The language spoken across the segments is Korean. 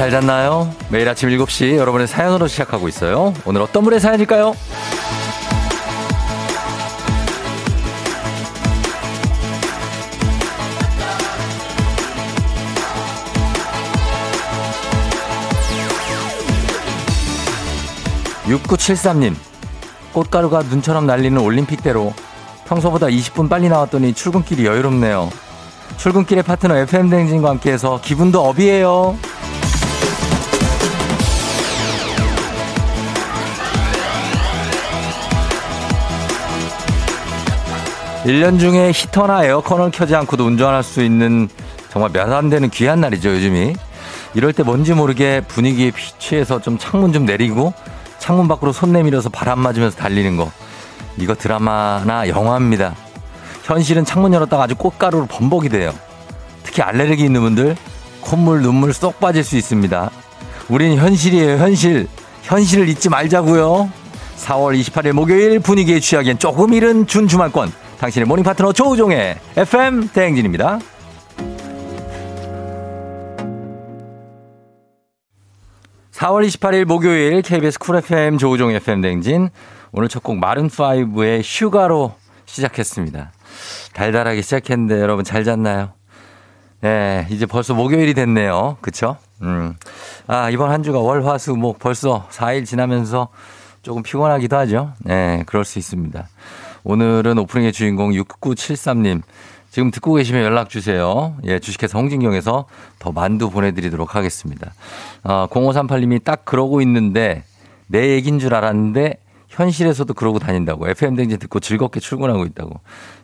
잘 잤나요? 매일 아침 7시 여러분의 사연으로 시작하고 있어요. 오늘 어떤 분의 사연일까요? 6973님, 꽃가루가 눈처럼 날리는 올림픽대로 평소보다 20분 빨리 나왔더니 출근길이 여유롭네요. 출근길의 파트너 FM댕진과 함께해서 기분도 업이에요. 1년 중에 히터나 에어컨을 켜지 않고도 운전할 수 있는 정말 몇 안 되는 귀한 날이죠, 요즘이. 이럴 때 뭔지 모르게 분위기에 취해서 좀 창문 좀 내리고 창문 밖으로 손 내밀어서 바람 맞으면서 달리는 거. 이거 드라마나 영화입니다. 현실은 창문 열었다가 아주 꽃가루로 범벅이 돼요. 특히 알레르기 있는 분들 콧물, 눈물 쏙 빠질 수 있습니다. 우린 현실이에요, 현실. 현실을 잊지 말자고요. 4월 28일 목요일 분위기에 취하기엔 조금 이른 준 주말권. 당신의 morning 파트너 조우종의 FM 대행진입니다. 4월 28일 목요일 KBS Cool FM 조우종 FM 댕진 오늘 첫 곡 마른5의 슈가로 시작했습니다. 달달하게 시작했는데 여러분 잘 잤나요? 네, 이제 벌써 목요일이 됐네요. 그쵸? 음. 아, 이번 한 주가 월, 화, 수, 목 벌써 4일 지나면서 조금 피곤하기도 하죠. 네, 그럴 수 있습니다. 오늘은 오프닝의 주인공 6973님. 지금 듣고 계시면 연락 주세요. 예, 주식회사 홍진경에서 더 만두 보내드리도록 하겠습니다. 어, 0538님이 딱 그러고 있는데 내 얘기인 줄 알았는데 현실에서도 그러고 다닌다고. FM댕진 듣고 즐겁게 출근하고 있다고.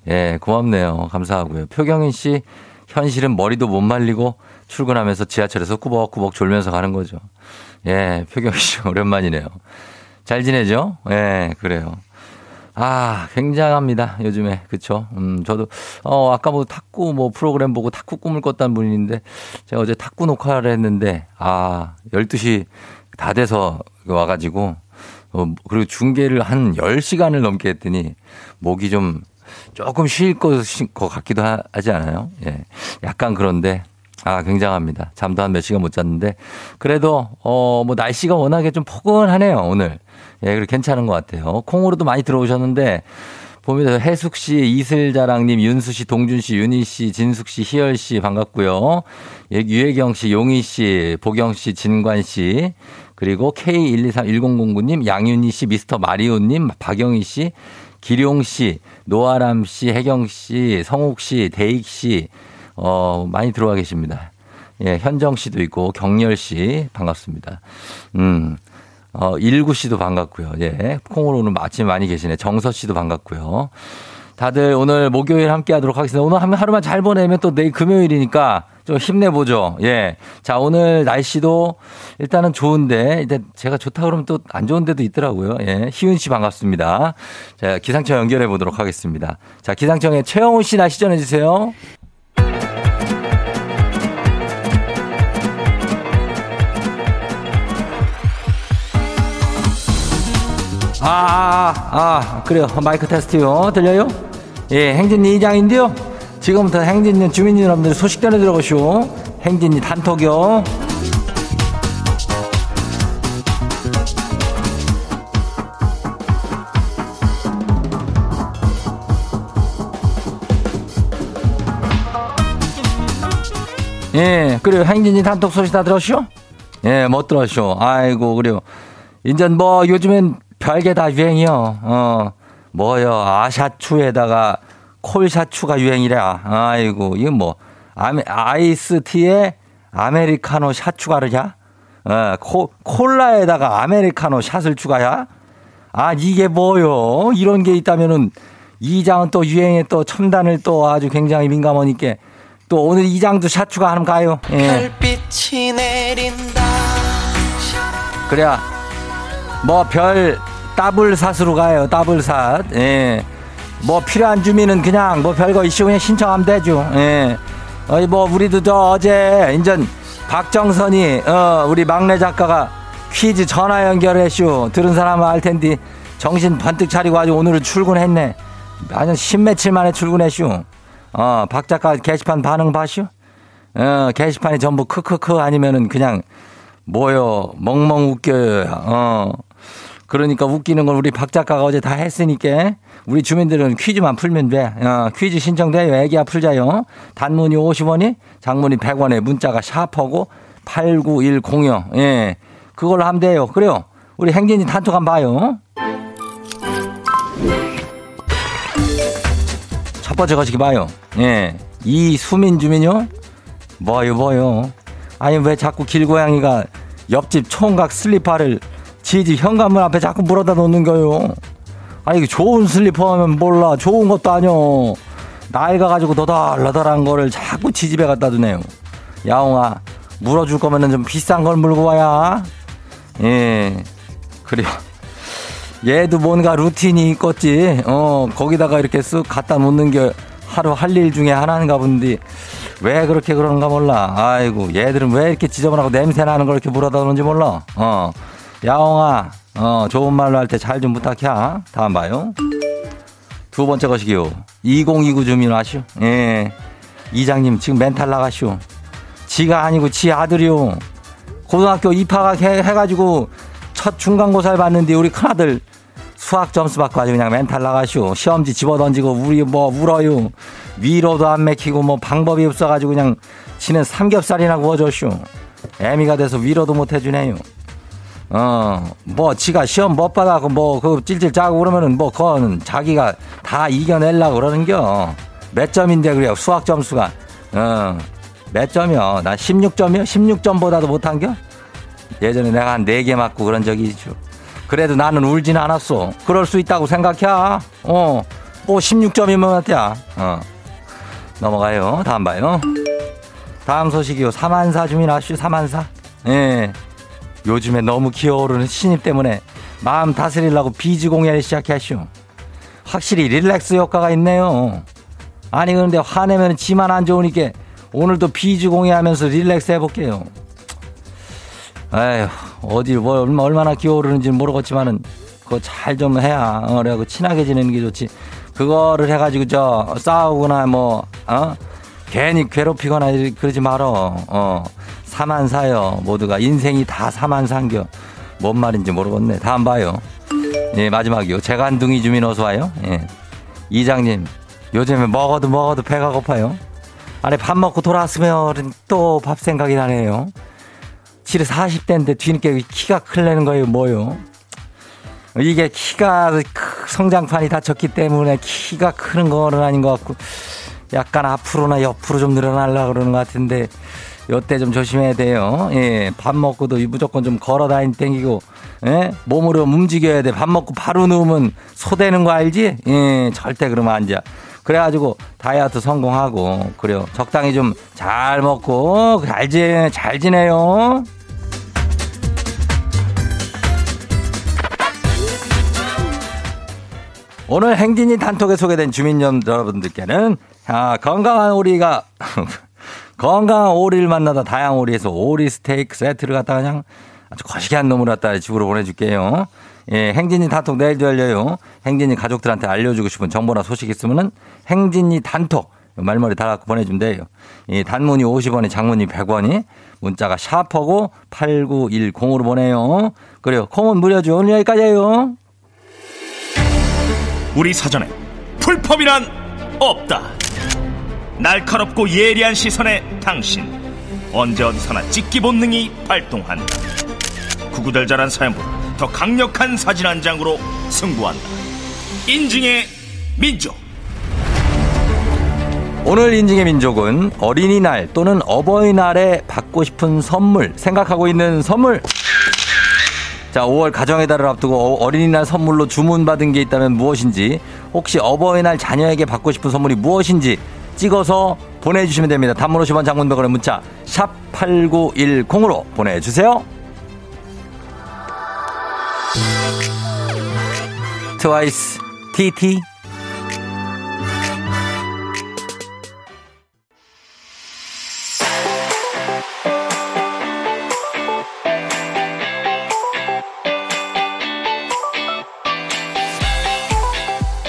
예, 고맙네요. 감사하고요. 표경인 씨, 현실은 머리도 못 말리고 출근하면서 지하철에서 꾸벅꾸벅 졸면서 가는 거죠. 예, 표경인 씨, 오랜만이네요. 잘 지내죠? 예, 그래요. 아, 굉장합니다. 요즘에. 그쵸? 음, 저도, 어, 아까 뭐 탁구 뭐 프로그램 보고 탁구 꿈을 꿨다는 분인데 제가 어제 탁구 녹화를 했는데 아, 12시 다 돼서 와가지고 어, 그리고 중계를 한 10시간을 넘게 했더니 목이 좀 조금 쉴것 같기도 하 지 않아요? 예. 약간 그런데 아, 굉장합니다. 잠도 한 몇 시간 못 잤는데 그래도 어, 뭐 날씨가 워낙에 좀 포근하네요, 오늘. 예, 그리고 괜찮은 것 같아요. 콩으로도 많이 들어오셨는데 봅니다. 해숙 씨, 이슬자랑님, 윤수 씨, 동준 씨, 윤희 씨, 진숙 씨, 희열 씨 반갑고요. 예, 유혜경 씨, 용희 씨, 보경 씨, 진관 씨, 그리고 K12310009님, 양윤희 씨, 미스터 마리오님, 박영희 씨, 기룡 씨, 노아람 씨, 혜경 씨, 성욱 씨, 대익 씨, 어, 많이 들어와 계십니다. 예, 현정 씨도 있고, 경렬 씨, 반갑습니다. 음, 어, 일구 씨도 반갑고요. 예. 콩으로 오늘 마침 많이 계시네. 정서 씨도 반갑고요. 다들 오늘 목요일 함께 하도록 하겠습니다. 오늘 하루만 잘 보내면 또 내일 금요일이니까 좀 힘내보죠. 예. 자, 오늘 날씨도 일단은 좋은데, 일단 제가 좋다 그러면 또 안 좋은 데도 있더라고요. 예. 희은 씨 반갑습니다. 자, 기상청 연결해 보도록 하겠습니다. 자, 기상청에 최영훈 씨 날씨 전해주세요. 아, 아, 아, 그래요. 마이크 테스트요. 들려요? 예, 행진이 이장인데요. 지금부터 행진이 주민 여러분들 소식 전해 들어보시오. 행진이 단톡이요. 예, 그래요. 행진이 단톡 소식 다 들었쇼? 예, 못 들었쇼. 아이고, 그래요. 인전 뭐 요즘엔 별게 다 유행이요. 어, 뭐요. 아샤추에다가 콜샤추가 유행이라. 아이고, 이건 뭐, 아메, 아이스티에 아메리카노 샷 추가르냐? 어, 코, 콜라에다가 아메리카노 샷을 추가야? 아, 이게 뭐요? 이런 게 있다면은 이장은 또 유행에 또 첨단을 또 아주 굉장히 민감하니까 또 오늘 이장도 샷 추가하면 가요. 예. 그래야 뭐 별 double shot으로 가요. double shot. 예. 뭐 필요한 주민은 그냥 뭐 별거 있슈 그냥 신청하면 되죠. 예. 어이 뭐 우리도 저 어제 인전 박정선이 어 우리 막내 작가가 퀴즈 전화 연결했슈. 들은 사람은 알 텐데 정신 번뜩 차리고 아주 오늘은 출근했네. 아주 십며칠 만에 출근했슈. 어, 박 작가 게시판 반응 봤슈? 어, 게시판이 전부 크크크 아니면은 그냥 뭐요? 멍멍 웃겨요. 어. 그러니까 웃기는 걸 우리 박 작가가 어제 다 했으니까 우리 주민들은 퀴즈만 풀면 돼. 어, 퀴즈 신청돼요. 애기야 풀자요. 단문이 50원이, 장문이 100원에 문자가 샤퍼고 8910이요. 예. 그걸로 하면 돼요. 그래요. 우리 행진이 단톡 한번 봐요. 첫 번째 거시기 봐요. 예. 이수민 주민요? 뭐요, 뭐요? 아니, 왜 자꾸 길고양이가 옆집 총각 슬리퍼를 지지 현관문 앞에 자꾸 물어다 놓는 거요? 아니, 이게 좋은 슬리퍼 하면 몰라. 좋은 것도 아니요. 나이가 가지고 너덜너덜한 거를 자꾸 지집에 갖다 두네요. 야옹아, 물어줄 거면은 좀 비싼 걸 물고 와야. 예. 그래요. 얘도 뭔가 루틴이 있겠지. 어, 거기다가 이렇게 쓱 갖다 놓는 게 하루 할 일 중에 하나인가 본데 왜 그렇게 그러는가 몰라. 아이고, 얘들은 왜 이렇게 지저분하고 냄새 나는 걸 이렇게 물어다 놓는지 몰라. 어. 야옹아, 어, 좋은 말로 할 때 잘 좀 부탁해. 다음 봐요. 두 번째 것이기요. 2029 주민 아시오? 예. 이장님, 지금 멘탈 나가시오. 지가 아니고 지 아들이요. 고등학교 입학해, 해가지고 첫 중간고사를 봤는데 우리 큰아들 수학 점수 받고 아주 그냥 멘탈 나가시오. 시험지 집어 던지고 우리 뭐 울어요. 위로도 안 맥히고 뭐 방법이 없어가지고 그냥 지는 삼겹살이나 구워줬슈. 애미가 돼서 위로도 못 해주네요. 어, 뭐, 지가 시험 못 받아고 뭐, 그 찔찔 짜고 그러면은 뭐, 그건 자기가 다 이겨내려고 그러는겨. 몇 점인데 그래요, 수학 점수가. 어, 몇 점이요? 나 16점이요? 16점보다도 못한겨? 예전에 내가 한 4개 맞고 그런 적이 있죠. 그래도 나는 울진 않았어. 그럴 수 있다고 생각해. 어, 뭐 16점이면 어때야? 어. 넘어가요. 다음 봐요. 다음 소식이요. 사만사 주민 아시죠? 사만사. 예. 요즘에 너무 기어오르는 신입 때문에 마음 다스리려고 비즈 공연을 시작했슈. 확실히 릴렉스 효과가 있네요. 아니 그런데 화내면 지만 안 좋으니까 오늘도 비즈 공연하면서 릴렉스 해볼게요. 에휴 어디 뭐 얼마나 기어오르는지 모르겠지만은 그거 잘 좀 해야 어, 그래고 친하게 지내는 게 좋지. 그거를 해가지고 저 싸우거나 뭐 어? 괜히 괴롭히거나 그러지 말어. 어. 사만사요. 모두가 인생이 다 사만상겨. 뭔 말인지 모르겠네. 다음 봐요. 예, 마지막이요. 재간둥이 주민 어서 와요. 예. 이장님, 요즘에 먹어도 먹어도 배가 고파요. 아니, 밥 먹고 돌아왔으면 또 밥 생각이 나네요. 7 40대인데 뒤늦게 키가 클래는 거예요, 뭐요? 이게 키가 성장판이 다쳤기 때문에 키가 크는 거는 아닌 것 같고 약간 앞으로나 옆으로 좀 늘어나려고 그러는 것 같은데 요때 좀 조심해야 돼요. 예, 밥 먹고도 무조건 좀 걸어 다니 땡기고, 예, 몸으로 움직여야 돼. 밥 먹고 바로 누우면 소되는 거 알지? 예, 절대 그러면 안 돼. 그래가지고 다이어트 성공하고, 그래요. 적당히 좀 잘 먹고, 잘, 지, 잘 지내요. 오늘 행진이 단톡에 소개된 주민 여러분들께는 아, 건강한 오리가 건강한 오리를 만나다 다양한 오리에서 오리 스테이크 세트를 갖다 그냥 아주 거시기한 놈을 갖다 집으로 보내줄게요. 예, 행진이 단톡 내일도 열려요. 행진이 가족들한테 알려주고 싶은 정보나 소식 있으면은 행진이 단톡 말머리 달아갖고 보내주면 돼요. 이 단문이 50원이 장문이 100원이 문자가 샤퍼고 8910으로 보내요. 그래요. 콩은 무료죠. 오늘 여기까지예요. 우리 사전에 풀펌이란 없다. 날카롭고 예리한 시선에 당신 언제 어디서나 찍기 본능이 발동한다. 구구절절한 사연보다 더 강력한 사진 한 장으로 승부한다. 인증의 민족. 오늘 인증의 민족은 어린이날 또는 어버이날에 받고 싶은 선물 생각하고 있는 선물 자, 5월 가정의 달을 앞두고 어, 어린이날 선물로 주문받은 게 있다면 무엇인지, 혹시 어버이날 자녀에게 받고 싶은 선물이 무엇인지 찍어서 보내주시면 됩니다. 단문 50원 장문백원의 문자 샵 8910으로 보내주세요. 트와이스 TT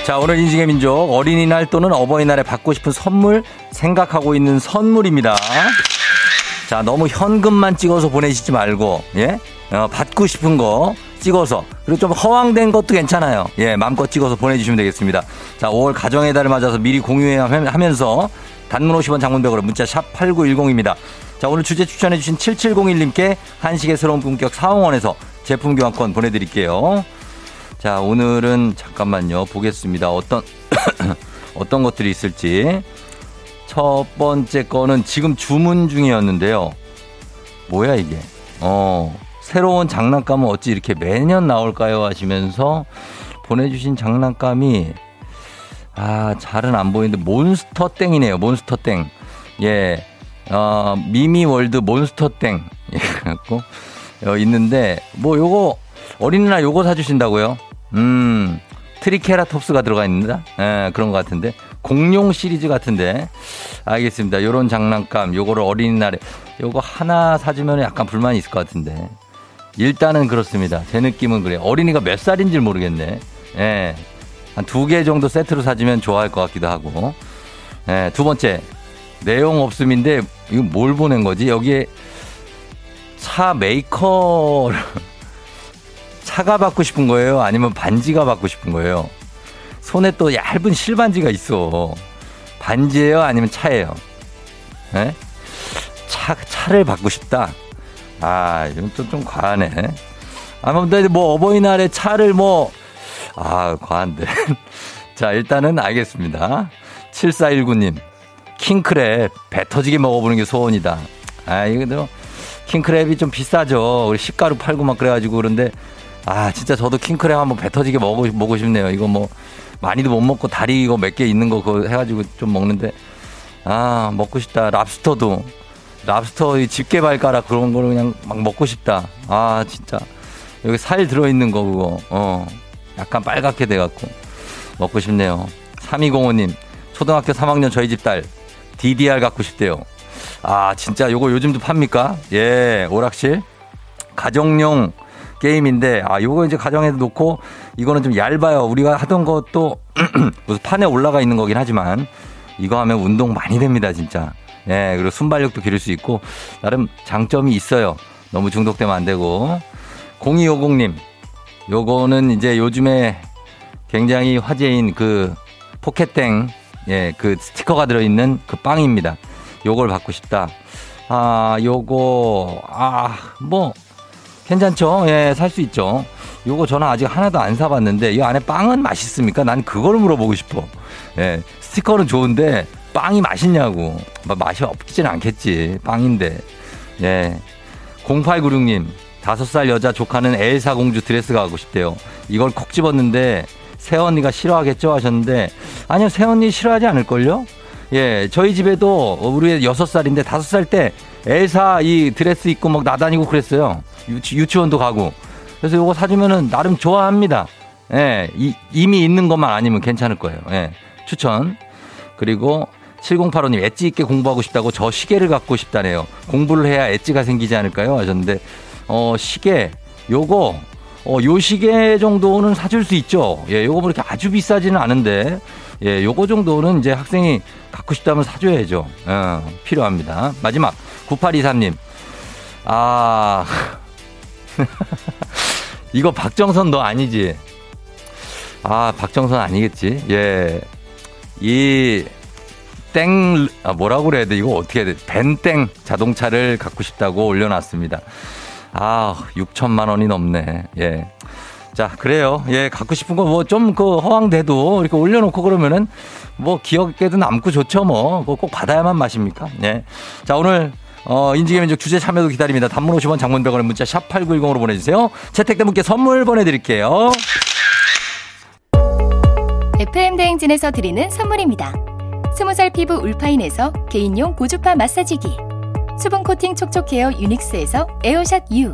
자, 오늘 인증의 민족 어린이날 또는 어버이날에 받고 싶은 선물 생각하고 있는 선물입니다. 자, 너무 현금만 찍어서 보내시지 말고, 예? 어, 받고 싶은 거 찍어서, 그리고 좀 허황된 것도 괜찮아요. 예, 마음껏 찍어서 보내주시면 되겠습니다. 자, 5월 가정의 달을 맞아서 미리 공유하면서 단문 50원 장문백으로 문자 샵 8910입니다. 자, 오늘 주제 추천해주신 7701님께 한식의 새로운 품격 사홍원에서 제품 교환권 보내드릴게요. 자, 오늘은 잠깐만요. 보겠습니다. 어떤, 어떤 것들이 있을지. 첫 번째 거는 지금 주문 중이었는데요. 뭐야, 이게. 어, 새로운 장난감은 어찌 이렇게 매년 나올까요? 하시면서 보내주신 장난감이, 아, 잘은 안 보이는데, 몬스터 땡이네요. 몬스터 땡. 예. 어, 미미 월드 몬스터 땡. 예, 갖고, 어, 있는데, 뭐, 요거, 어린이날 요거 사 주신다고요? 음, 트리케라톱스가 들어가 있는다? 예, 그런 것 같은데. 공룡 시리즈 같은데. 알겠습니다. 요런 장난감, 요거를 어린이날에, 요거 하나 사주면 약간 불만이 있을 것 같은데. 일단은 그렇습니다. 제 느낌은 그래요. 어린이가 몇 살인지 모르겠네. 예. 한 두 개 정도 세트로 사주면 좋아할 것 같기도 하고. 예, 두 번째. 내용 없음인데, 이거 뭘 보낸 거지? 여기에 차 메이커를 차가 받고 싶은 거예요? 아니면 반지가 받고 싶은 거예요? 손에 또 얇은 실반지가 있어. 반지예요? 아니면 차예요? 에? 차, 차를 받고 싶다? 아, 이건 좀, 좀 과하네. 아무튼 뭐 어버이날에 차를 뭐, 아, 과한데. 자, 일단은 알겠습니다. 7419님. 킹크랩 배 터지게 먹어보는 게 소원이다. 아, 이거 킹크랩이 좀 비싸죠. 우리 식가루 팔고 막 그래가지고 그런데 아, 진짜 저도 킹크랩 한번 배 터지게 먹고, 먹고 싶네요. 이거 뭐, 많이도 못 먹고 다리 이거 몇 개 있는 거 그거 해가지고 좀 먹는데, 아, 먹고 싶다. 랍스터도. 랍스터 이 집게발가락 그런 거를 그냥 막 먹고 싶다. 아, 진짜. 여기 살 들어있는 거 그거. 어. 약간 빨갛게 돼갖고. 먹고 싶네요. 3205님. 초등학교 3학년 저희 집 딸. DDR 갖고 싶대요. 아, 진짜 요거 요즘도 팝니까? 예, 오락실. 가정용 게임인데 아 요거 이제 가정에 놓고 이거는 좀 얇아요. 우리가 하던 것도 무슨 판에 올라가 있는 거긴 하지만 이거 하면 운동 많이 됩니다, 진짜. 예, 그리고 순발력도 기를 수 있고 나름 장점이 있어요. 너무 중독되면 안 되고. 0250님. 요거는 이제 요즘에 굉장히 화제인 그 포켓땡 예, 그 스티커가 들어 있는 그 빵입니다. 요걸 받고 싶다. 아, 요거 아, 뭐 괜찮죠? 예, 살 수 있죠. 요거 저는 아직 하나도 안 사봤는데 이 안에 빵은 맛있습니까? 난 그걸 물어보고 싶어. 예, 스티커는 좋은데 빵이 맛있냐고. 맛이 없지는 않겠지. 빵인데. 예. 0896님, 다섯 살 여자 조카는 엘사 공주 드레스가 하고 싶대요. 이걸 콕 집었는데 새언니가 싫어하겠죠 하셨는데 아니요, 새언니 싫어하지 않을걸요? 예, 저희 집에도 우리 여섯 살인데 다섯 살 때 엘사 이 드레스 입고 막 나다니고 그랬어요. 유치, 유치원도 가고. 그래서 이거 사주면은 나름 좋아합니다. 예, 이, 이미 있는 것만 아니면 괜찮을 거예요. 예, 추천. 그리고 7085님 엣지 있게 공부하고 싶다고 저 시계를 갖고 싶다네요. 공부를 해야 엣지가 생기지 않을까요? 하셨는데 어 시계 요거 어 요 시계 정도는 사줄 수 있죠. 예, 요거 뭐 이렇게 아주 비싸지는 않은데 예, 요거 정도는 이제 학생이 갖고 싶다면 사줘야죠. 어, 필요합니다. 마지막 9823님 아 이거 박정선 너 아니지? 아, 박정선 아니겠지? 예. 이, 땡, 아, 뭐라고 그래야 돼? 이거 어떻게 해야 돼? 벤땡 자동차를 갖고 싶다고 올려놨습니다. 아, 6천만 원이 넘네. 예. 자, 그래요. 예, 갖고 싶은 거 뭐 좀 그 허황돼도 이렇게 올려놓고 그러면은 뭐 기억에도 남고 좋죠 뭐. 꼭 받아야만 마십니까? 예. 자, 오늘 어, 인지개민족 주제 참여도 기다립니다. 단문 50원 장문 100원의 문자 샵 8910으로 보내주세요. 채택된 분께 선물 보내드릴게요. FM대행진에서 드리는 선물입니다. 20살 피부 울파인에서 개인용 고주파 마사지기 수분코팅 촉촉헤어 유닉스에서 에어샷 U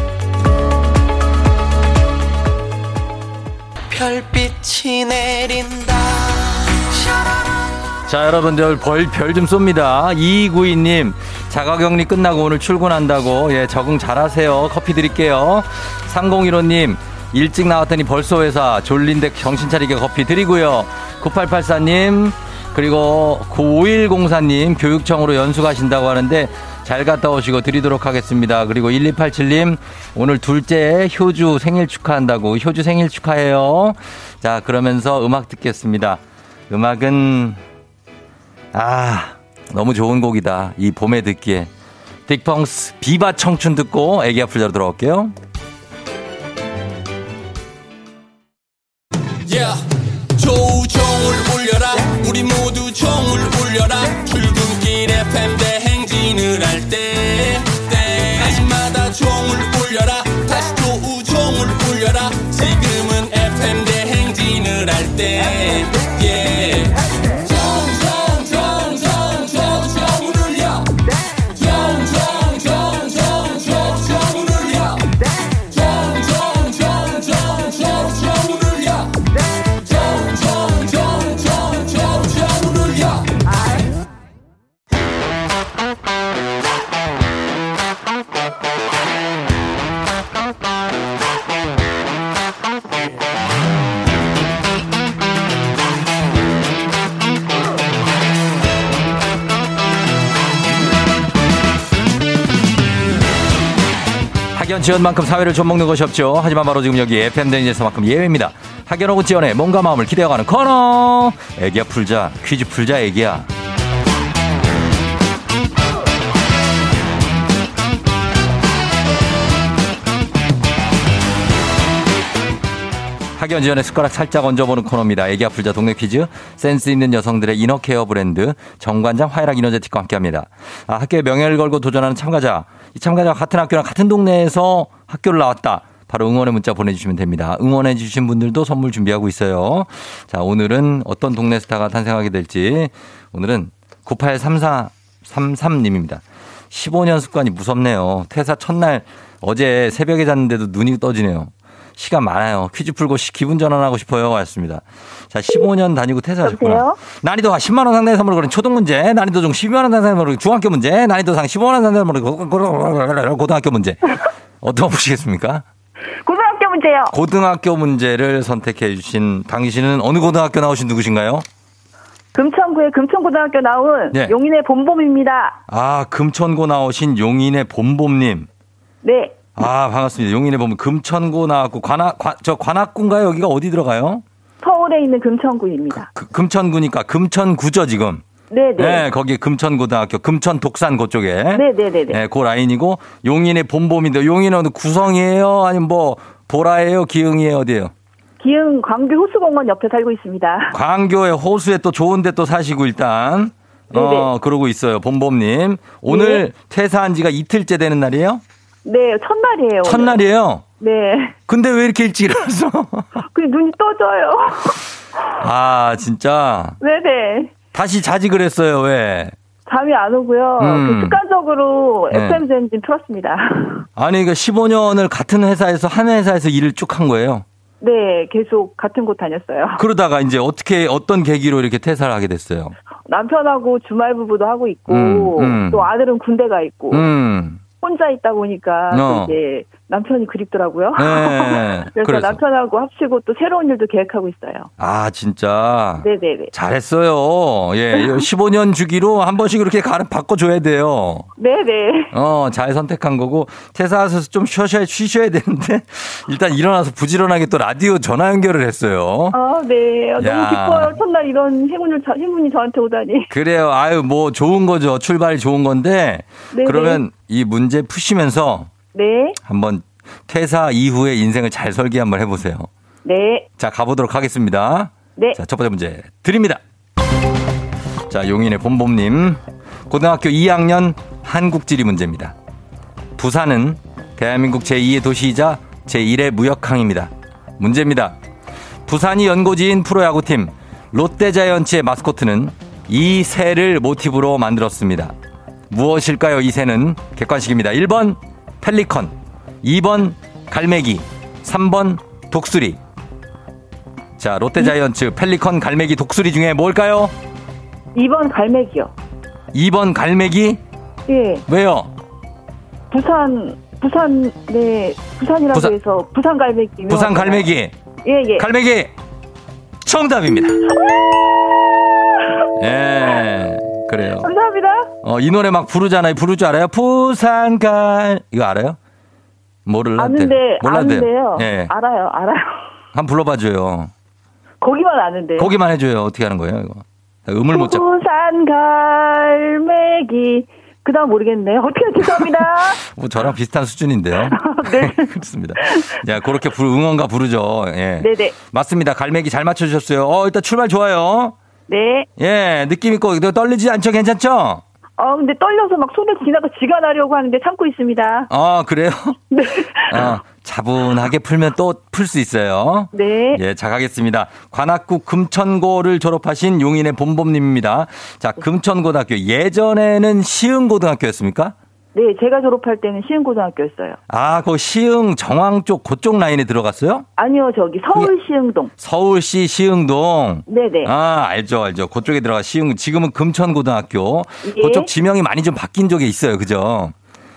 별빛이 내린다. 자, 여러분들 벌별좀 쏩니다. 2292님, 자가격리 끝나고 오늘 출근한다고, 예, 적응 잘하세요. 커피 드릴게요. 3015님, 일찍 나왔더니 벌써 회사, 졸린데 정신 차리게 커피 드리고요. 9884님, 그리고 5104님 교육청으로 연수 가신다고 하는데 잘 갔다 오시고 드리도록 하겠습니다. 그리고 1287님 오늘 둘째 효주 생일 축하한다고 효주 생일 축하해요. 자 그러면서 음악 듣겠습니다. 음악은 아 너무 좋은 곡이다. 이 봄에 듣기에 딕펑스 비바 청춘 듣고 애기 아플 자로 돌아올게요. 대행진을 할때 yeah. 학연 지원만큼 사회를 좀 먹는 것이 없죠. 하지만 바로 지금 여기 FM 댕지에서만큼 예외입니다. 학연 혹은 지원의 몸과 마음을 기대어가는 코너. 애기야 풀자 퀴즈 풀자 애기야. 학연 지원의 숟가락 살짝 얹어보는 코너입니다. 애기 아플자 동네 퀴즈. 센스 있는 여성들의 이너케어 브랜드 정관장 화이락 이너제틱과 함께합니다. 아, 학교의 명예를 걸고 도전하는 참가자. 이 참가자가 같은 학교랑 같은 동네에서 학교를 나왔다. 바로 응원의 문자 보내주시면 됩니다. 응원해 주신 분들도 선물 준비하고 있어요. 자, 오늘은 어떤 동네 스타가 탄생하게 될지. 오늘은 983433님입니다. 15년 습관이 무섭네요. 퇴사 첫날 어제 새벽에 잤는데도 눈이 떠지네요. 시간 많아요. 퀴즈 풀고 시- 기분 전환하고 싶어요. 왔습니다. 자, 15년 다니고 퇴사하셨구나. 여보세요? 난이도가 10만 원 상당의 선물을 거는 초등 문제, 난이도 중 12만 원 상당의 선물을 중학교 문제, 난이도 상 15만 원 상당의 선물을 고등학교 문제. 어떤 거 보시겠습니까? 고등학교 문제요. 고등학교 문제를 선택해 주신 당신은 어느 고등학교 나오신 누구신가요? 금천구의 금천고등학교 나온 네. 용인의 봄봄입니다. 아, 금천고 나오신 용인의 봄봄님. 네. 아, 반갑습니다. 용인의 봄 금천고 나왔고 관악 관- 저 관악군가요? 여기가 어디 들어가요? 서울에 있는 금천구입니다. 그- 금천구니까 금천구죠 지금. 네네. 네, 거기 금천고등학교, 금천독산 그쪽에. 네네네네. 네, 그 라인이고 용인의 봄봄인데 용인은 구성이에요? 아니면 뭐 보라예요? 기흥이에요? 어디예요? 기흥 광교 호수공원 옆에 살고 있습니다. 광교의 호수에 또 좋은데 또 사시고 일단. 어, 네네. 그러고 있어요. 봄봄님. 오늘 퇴사한 지가 이틀째 되는 날이에요? 네, 첫날이에요. 첫날이에요? 네. 근데 왜 이렇게 일찍 일어났어? 그 눈이 떠져요. 아, 진짜. 네네. 다시 자지 그랬어요, 왜? 잠이 안 오고요. 음. 그 습관적으로 네. FM 젠진 틀었습니다. 아니, 그러니까 15년을 같은 회사에서 한 회사에서 일을 쭉 한 거예요. 네, 계속 같은 곳 다녔어요. 그러다가 이제 어떻게 어떤 계기로 이렇게 퇴사를 하게 됐어요? 남편하고 주말 부부도 하고 있고, 음, 음. 또 아들은 군대 가 있고, 음. 혼자 있다 보니까 어. 또 이제 남편이 그립더라고요. 네. 그래서, 그래서. 남편하고 합치고 또 새로운 일도 계획하고 있어요. 아, 진짜. 네네네. 잘했어요. 예, 15년 주기로 한 번씩 이렇게 가르 바꿔줘야 돼요. 네네. 어, 잘 선택한 거고, 퇴사하셔서 좀 쉬셔야, 쉬셔야 되는데, 일단 일어나서 부지런하게 또 라디오 전화 연결을 했어요. 아, 네. 너무 야. 기뻐요. 첫날 이런 행운을, 저- 행운이 저한테 오다니. 그래요. 아유, 뭐 좋은 거죠. 출발이 좋은 건데, 네네. 그러면 이 문제 푸시면서 네. 한번 퇴사 이후의 인생을 잘 설계 한번 해보세요. 네. 자, 가보도록 하겠습니다. 네. 자, 첫 번째 문제 드립니다. 자, 용인의 봄봄님. 고등학교 2학년 한국지리 문제입니다. 부산은 대한민국 제2의 도시이자 제1의 무역항입니다. 문제입니다. 부산이 연고지인 프로야구팀 롯데자이언츠의 마스코트는 이 새를 모티브로 만들었습니다. 무엇일까요? 이 새는 객관식입니다. 1번 펠리컨, 2번 갈매기, 3번 독수리. 자, 롯데자이언츠 펠리컨 갈매기 독수리 중에 뭘까요? 2번 갈매기요. 2번 갈매기 예. 왜요? 부산, 부산, 네. 부산이라고 부산- 해서 부산 갈매기. 부산. 갈매기 예, 예. 갈매기 정답입니다. 예, 그래요. 감사합니다. 어, 이 노래 막 부르잖아요. 부를 줄 알아요? 부산 갈 이거 알아요? 모를라 아는데. 아는데요. 예, 알아요, 알아요. 한번 불러봐줘요. 거기만 아는데. 거기만 해줘요. 어떻게 하는 거예요? 이거 음을 못 잡. 부산 갈매기. 그 다음 모르겠네요. 어떻게 죄송합니다. 뭐 저랑 비슷한 수준인데요. 네. 그렇습니다. 자, 그렇게 부- 응원가 부르죠. 예. 네네. 맞습니다. 갈매기 잘 맞춰주셨어요. 어, 일단 출발 좋아요. 네. 예, 느낌 있고 너 떨리지 않죠? 괜찮죠? 어, 근데 떨려서 막 손에 지나가 지가 나려고 하는데 참고 있습니다. 아, 그래요? 네. 어, 차분하게 풀면 또 풀 수 있어요. 네. 예, 자, 가겠습니다. 관악구 금천고를 졸업하신 용인의 봄봄님입니다. 자, 금천고등학교. 예전에는 시흥고등학교였습니까? 네, 제가 졸업할 때는 시흥고등학교였어요. 아, 그 시흥 정황 쪽, 그쪽 라인에 들어갔어요? 아니요, 저기 서울 시흥동. 서울시 시흥동. 네네. 아, 알죠, 알죠. 그쪽에 들어가 시흥, 지금은 금천고등학교. 예. 그쪽 지명이 많이 좀 바뀐 적이 있어요. 그죠?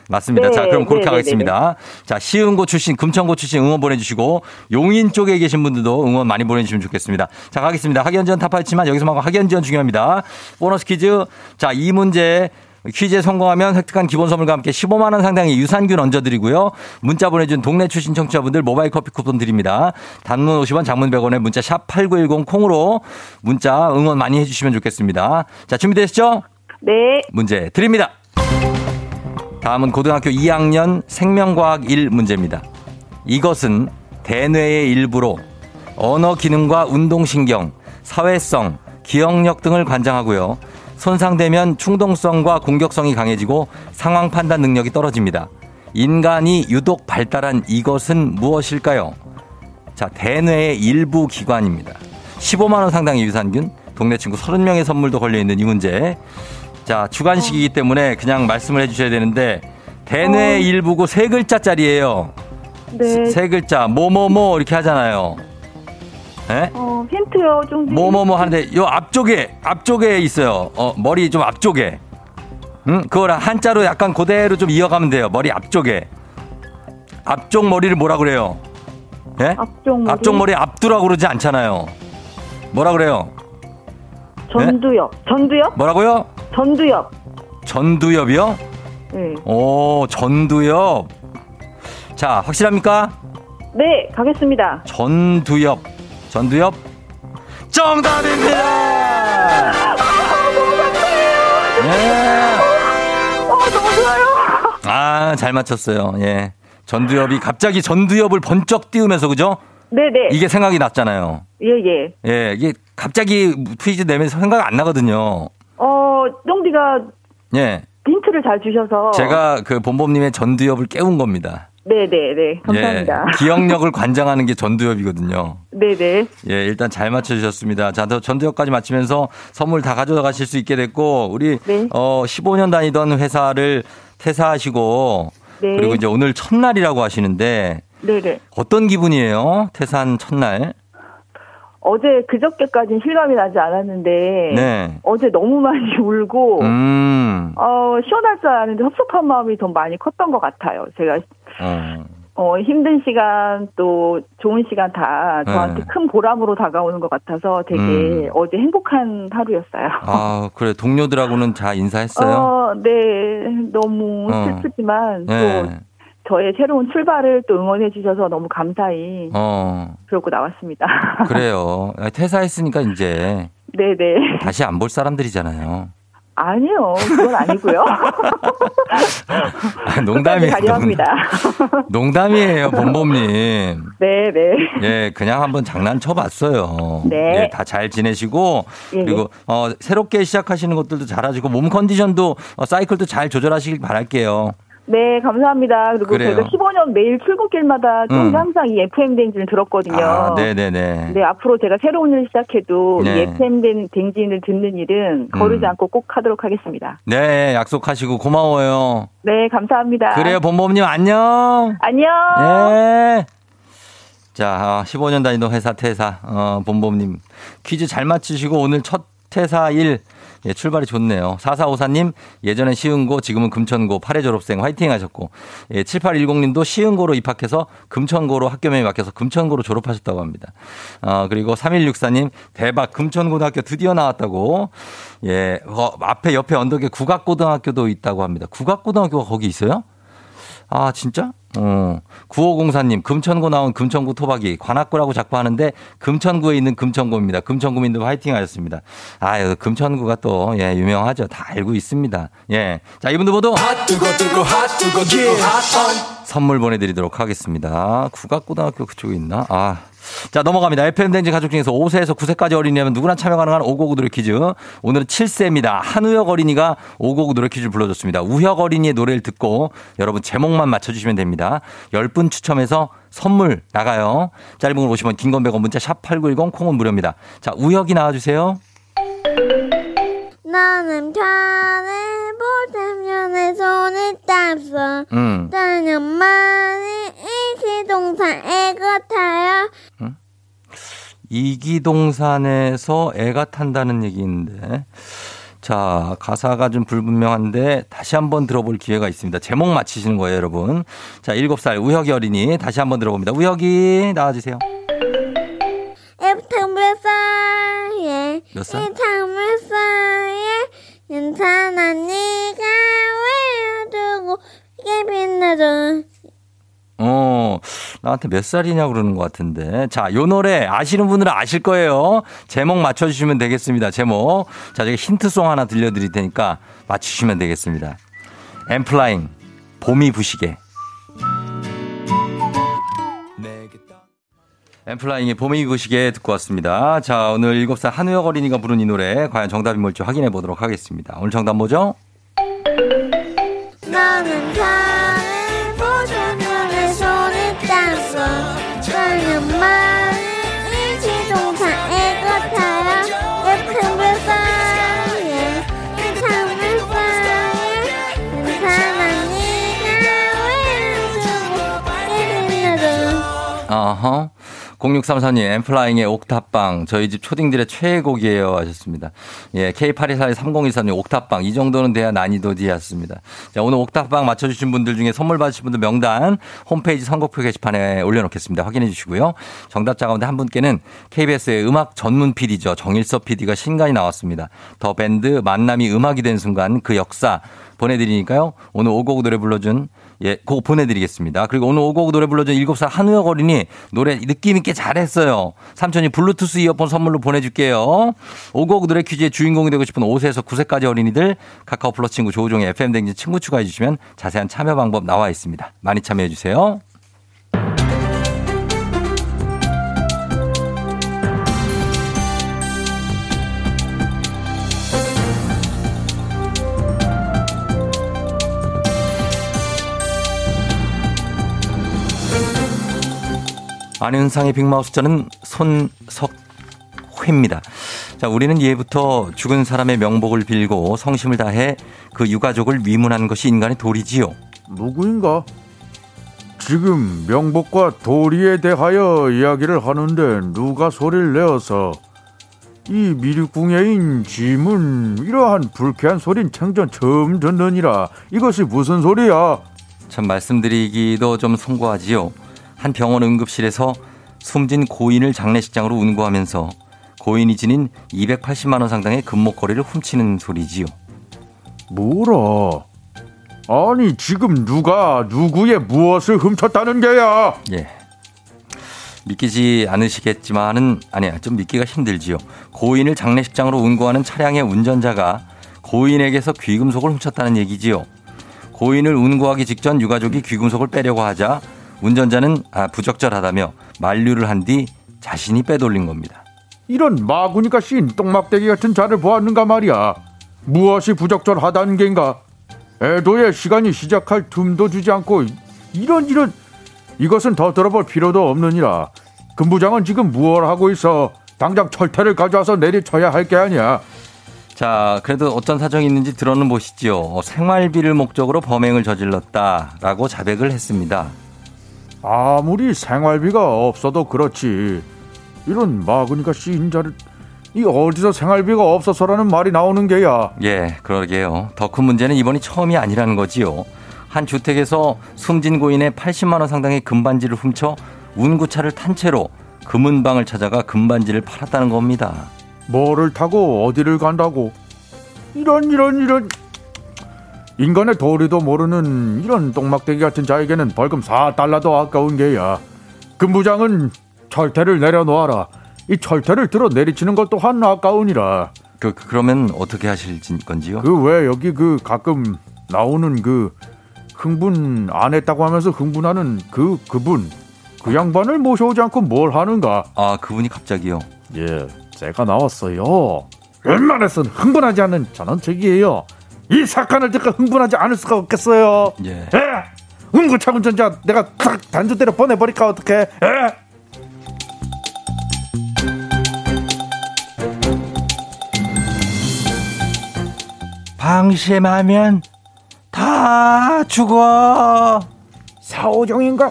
맞습니다. 네, 자, 그럼 그렇게 네, 네, 하겠습니다. 자, 시흥고 출신, 금천고 출신 응원 보내주시고, 용인 쪽에 계신 분들도 응원 많이 보내주시면 좋겠습니다. 자, 가겠습니다. 학연지원 타파했지만 여기서만 학연지원 중요합니다. 보너스 퀴즈. 자, 이 문제. 퀴즈에 성공하면 획득한 기본 선물과 함께 15만 원 상당의 유산균 얹어드리고요. 문자 보내준 동네 출신 청취자분들 모바일 커피 쿠폰 드립니다. 단문 50원, 장문 100원에 문자 샵 #8910 콩으로 문자 응원 많이 해주시면 좋겠습니다. 자 준비되시죠? 네. 문제 드립니다. 다음은 고등학교 2학년 생명과학 1 문제입니다. 이것은 대뇌의 일부로 언어 기능과 운동신경, 사회성, 기억력 등을 관장하고요. 손상되면 충동성과 공격성이 강해지고 상황 판단 능력이 떨어집니다. 인간이 유독 발달한 이것은 무엇일까요? 자, 대뇌의 일부 기관입니다. 15만원 상당의 유산균, 동네 친구 30명의 선물도 걸려있는 이 문제. 자, 주관식이기 때문에 그냥 말씀을 해주셔야 되는데, 대뇌의 일부고 세 글자짜리예요. 네. 세 글자, 뭐뭐뭐 이렇게 하잖아요. 예? 어, 힌트요, 좀. 뭐 뭐 뭐 하는데, 요 앞쪽에, 앞쪽에 있어요. 어, 머리 좀 앞쪽에. 응? 그걸 한자로 약간 그대로 좀 이어가면 돼요. 머리 앞쪽에. 앞쪽 머리를 뭐라 그래요? 예? 앞쪽 머리. 앞쪽 머리 앞두라고 그러지 않잖아요. 뭐라 그래요? 전두엽. 전두엽? 뭐라고요? 전두엽. 전두엽이요? 네. 오, 전두엽. 자, 확실합니까? 네, 가겠습니다. 전두엽. 전두엽? 정답입니다! 예. 어, 너무 좋아요. 아, 잘 맞췄어요. 예. 전두엽이 갑자기 전두엽을 번쩍 띄우면서, 그죠? 네네. 이게 생각이 났잖아요. 예, 예. 예, 이게 갑자기 퀴즈 내면서 생각 안 나거든요. 어, 쫑디가 예. 힌트를 잘 주셔서. 제가 그 본범님의 전두엽을 깨운 겁니다. 네네네. 감사합니다. 예, 기억력을 관장하는 게 전두엽이거든요. 네네. 예, 일단 잘 맞춰주셨습니다. 자, 더 전두엽까지 맞추면서 선물 다 가져가실 수 있게 됐고, 우리, 네. 어, 15년 다니던 회사를 퇴사하시고, 네. 그리고 이제 오늘 첫날이라고 하시는데, 네네. 어떤 기분이에요? 퇴사한 첫날? 어제 그저께까지는 실감이 나지 않았는데 네. 어제 너무 많이 울고 음, 어 시원할 줄 알았는데 섭섭한 마음이 더 많이 컸던 것 같아요. 제가 어, 어 힘든 시간 또 좋은 시간 다 저한테 네. 큰 보람으로 다가오는 것 같아서 되게 음. 어제 행복한 하루였어요. 아, 그래. 동료들하고는 다 인사했어요? 어, 네, 너무 어. 슬프지만 또 네. 저의 새로운 출발을 또 응원해 주셔서 너무 감사히 어, 그러고 나왔습니다. 그래요. 퇴사했으니까 이제 네네. 다시 안 볼 사람들이잖아요. 아니요, 그건 아니고요. 아, 농담이에요. 가려합니다. 농담이에요, 본범님. 네 네. 예, 그냥 한번 장난쳐봤어요. 네. 예, 다 잘 지내시고, 예, 그리고, 어, 새롭게 시작하시는 것들도 잘하시고, 몸 컨디션도, 어, 사이클도 잘 조절하시길 바랄게요. 네, 감사합니다. 그리고 그래요. 저희가 15년 매일 출근길마다 좀 음. 항상 이 FM 댕진을 들었거든요. 아, 네네네. 네, 앞으로 제가 새로운 일을 시작해도 네. 이 FM 댕- 댕진을 듣는 일은 거르지 음. 않고 꼭 하도록 하겠습니다. 네, 약속하시고 고마워요. 네, 감사합니다. 그래요, 본범님 안녕! 안녕. 예. 자, 15년 다니던 회사 퇴사, 어, 본범님. 퀴즈 잘 맞히시고 오늘 첫 퇴사일, 예, 출발이 좋네요. 4454님, 예전엔 시흥고, 지금은 금천고, 8회 졸업생 화이팅 하셨고, 예, 7810님도 시흥고로 입학해서 금천고로 학교명이 바뀌어서 금천고로 졸업하셨다고 합니다. 어, 그리고 3164님, 대박, 금천고등학교 드디어 나왔다고, 예, 어, 앞에 옆에 언덕에 국악고등학교도 있다고 합니다. 국악고등학교가 거기 있어요? 아, 진짜? 어. 9504님, 금천구 나온 금천구 토박이, 관악구라고 자꾸 하는데, 금천구에 있는 금천구입니다. 금천구민들 화이팅 하셨습니다. 아유, 금천구가 또, 예, 유명하죠. 다 알고 있습니다. 예. 자, 이분들 모두 선물 보내드리도록 하겠습니다. 국악고등학교 그쪽에 있나? 아. 자, 넘어갑니다. FM댕지 가족 중에서 5세에서 9세까지 어린이라면 누구나 참여 가능한 오고구 노래 퀴즈. 오늘은 7세입니다. 한우혁 어린이가 오고구 노래 퀴즈를 불러줬습니다. 우혁 어린이의 노래를 듣고 여러분 제목만 맞춰주시면 됩니다. 10분 추첨해서 선물 나가요. 짧은 걸 50원, 긴건 100원, 문자 샵 8910, 콩은 무료입니다. 자, 우혁이 나와주세요. 나는 보자면 내 손을 땄어. 음. 나는 많이 일시동사애 같아요. 이기동산에서 애가 탄다는 얘기 있는데. 자, 가사가 좀 불분명한데 다시 한번 들어볼 기회가 있습니다. 제목 맞히시는 거예요, 여러분. 자, 7살 우혁이 어린이 다시 한번 들어봅니다. 우혁이 나와주세요. 몇 살? 이참을 사이에 괜찮아 네가 외워두고 이게 빛나줘 어, 나한테 몇 살이냐고 그러는 것 같은데. 자, 요 노래 아시는 분들은 아실 거예요. 제목 맞춰주시면 되겠습니다. 제목. 자, 제가 힌트송 하나 들려드릴 테니까 맞추시면 되겠습니다. 엠플라잉, 봄이 부시게. 엠플라잉의 봄이 부시게 듣고 왔습니다. 자, 오늘 7살 한우혁 어린이가 부른 이 노래 과연 정답이 뭘지 확인해 보도록 하겠습니다. 오늘 정답 뭐죠? 편 0634님, 엠플라잉의 옥탑방. 저희 집 초딩들의 최애곡이에요. 하셨습니다. 예, K82423014님, 옥탑방. 이 정도는 돼야 난이도 디였습니다. 자, 오늘 옥탑방 맞춰주신 분들 중에 선물 받으신 분들 명단 홈페이지 선곡표 게시판에 올려놓겠습니다. 확인해 주시고요. 정답자 가운데 한 분께는 KBS의 음악 전문 PD죠. 정일섭 PD가 신간이 나왔습니다. 더 밴드 만남이 음악이 된 순간 그 역사 보내드리니까요. 오늘 오곡 노래 불러준 예, 그거 보내드리겠습니다. 그리고 오늘 오곡 노래 불러준 7살 한우혁 어린이 노래 느낌 있게 잘했어요. 삼촌이 블루투스 이어폰 선물로 보내줄게요. 오곡 노래 퀴즈의 주인공이 되고 싶은 5세에서 9세까지 어린이들 카카오 플러스 친구 조우종의 FM댕진 친구 추가해주시면 자세한 참여 방법 나와 있습니다. 많이 참여해주세요. 안윤상의 빅마우스 저는 손석회입니다. 자, 우리는 예부터 죽은 사람의 명복을 빌고 성심을 다해 그 유가족을 위문하는 것이 인간의 도리지요. 누구인가? 지금 명복과 도리에 대하여 이야기를 하는데 누가 소리를 내어서 이 미륵궁예인 짐은 이러한 불쾌한 소린 생전 처음 듣느니라 이것이 무슨 소리야? 참 말씀드리기도 좀 송구하지요. 한 병원 응급실에서 숨진 고인을 장례식장으로 운구하면서 고인이 지닌 280만 원 상당의 금목걸이를 훔치는 소리지요. 뭐라? 아니 지금 누가 누구의 무엇을 훔쳤다는 게야? 예. 믿기지 않으시겠지만은 아니야 좀 믿기가 힘들지요. 고인을 장례식장으로 운구하는 차량의 운전자가 고인에게서 귀금속을 훔쳤다는 얘기지요. 고인을 운구하기 직전 유가족이 귀금속을 빼려고 하자 운전자는 아, 부적절하다며 만류를 한 뒤 자신이 빼돌린 겁니다. 이런 마구니까 씬 똥막대기 같은 자를 보았는가 말이야. 무엇이 부적절하다는 게인가? 애도의 시간이 시작할 틈도 주지 않고 이런 이런 이것은 더 들어볼 필요도 없느니라. 금부장은 지금 무얼 하고 있어? 당장 철퇴를 가져와서 내리쳐야 할 게 아니야. 자, 그래도 어떤 사정이 있는지 들어는 보시지요. 어, 생활비를 목적으로 범행을 저질렀다라고 자백을 했습니다. 아무리 생활비가 없어도 그렇지. 이런 마구니까 씨인자를 이 어디서 생활비가 없어서라는 말이 나오는 게야. 예, 그러게요. 더 큰 문제는 이번이 처음이 아니라는 거지요. 한 주택에서 숨진 고인의 80만 원 상당의 금반지를 훔쳐 운구차를 탄 채로 금은방을 찾아가 금반지를 팔았다는 겁니다. 뭐를 타고 어디를 간다고? 이런 이런 이런 인간의 도리도 모르는 이런 똥막대기 같은 자에게는 벌금 4달러도 아까운 게야. 금부장은 철퇴를 내려놓아라. 이 철퇴를 들어 내리치는 것 또한 아까우니라. 그 그러면 어떻게 하실 건지요? 그 왜 여기 그 가끔 나오는 그 흥분 안 했다고 하면서 흥분하는 그 그분 그 양반을 모셔오지 않고 뭘 하는가? 아, 그분이 갑자기요. 예, 제가 나왔어요. 웬만해서는 흥분하지 않는 전원책이에요. 이 사건을 듣고 흥분하지 않을 수가 없겠어요. 예. 예? 운구차 운전자 내가 탁 때려 보내버릴까 어떡해? 예? 방심하면 다 죽어. 사오정인가?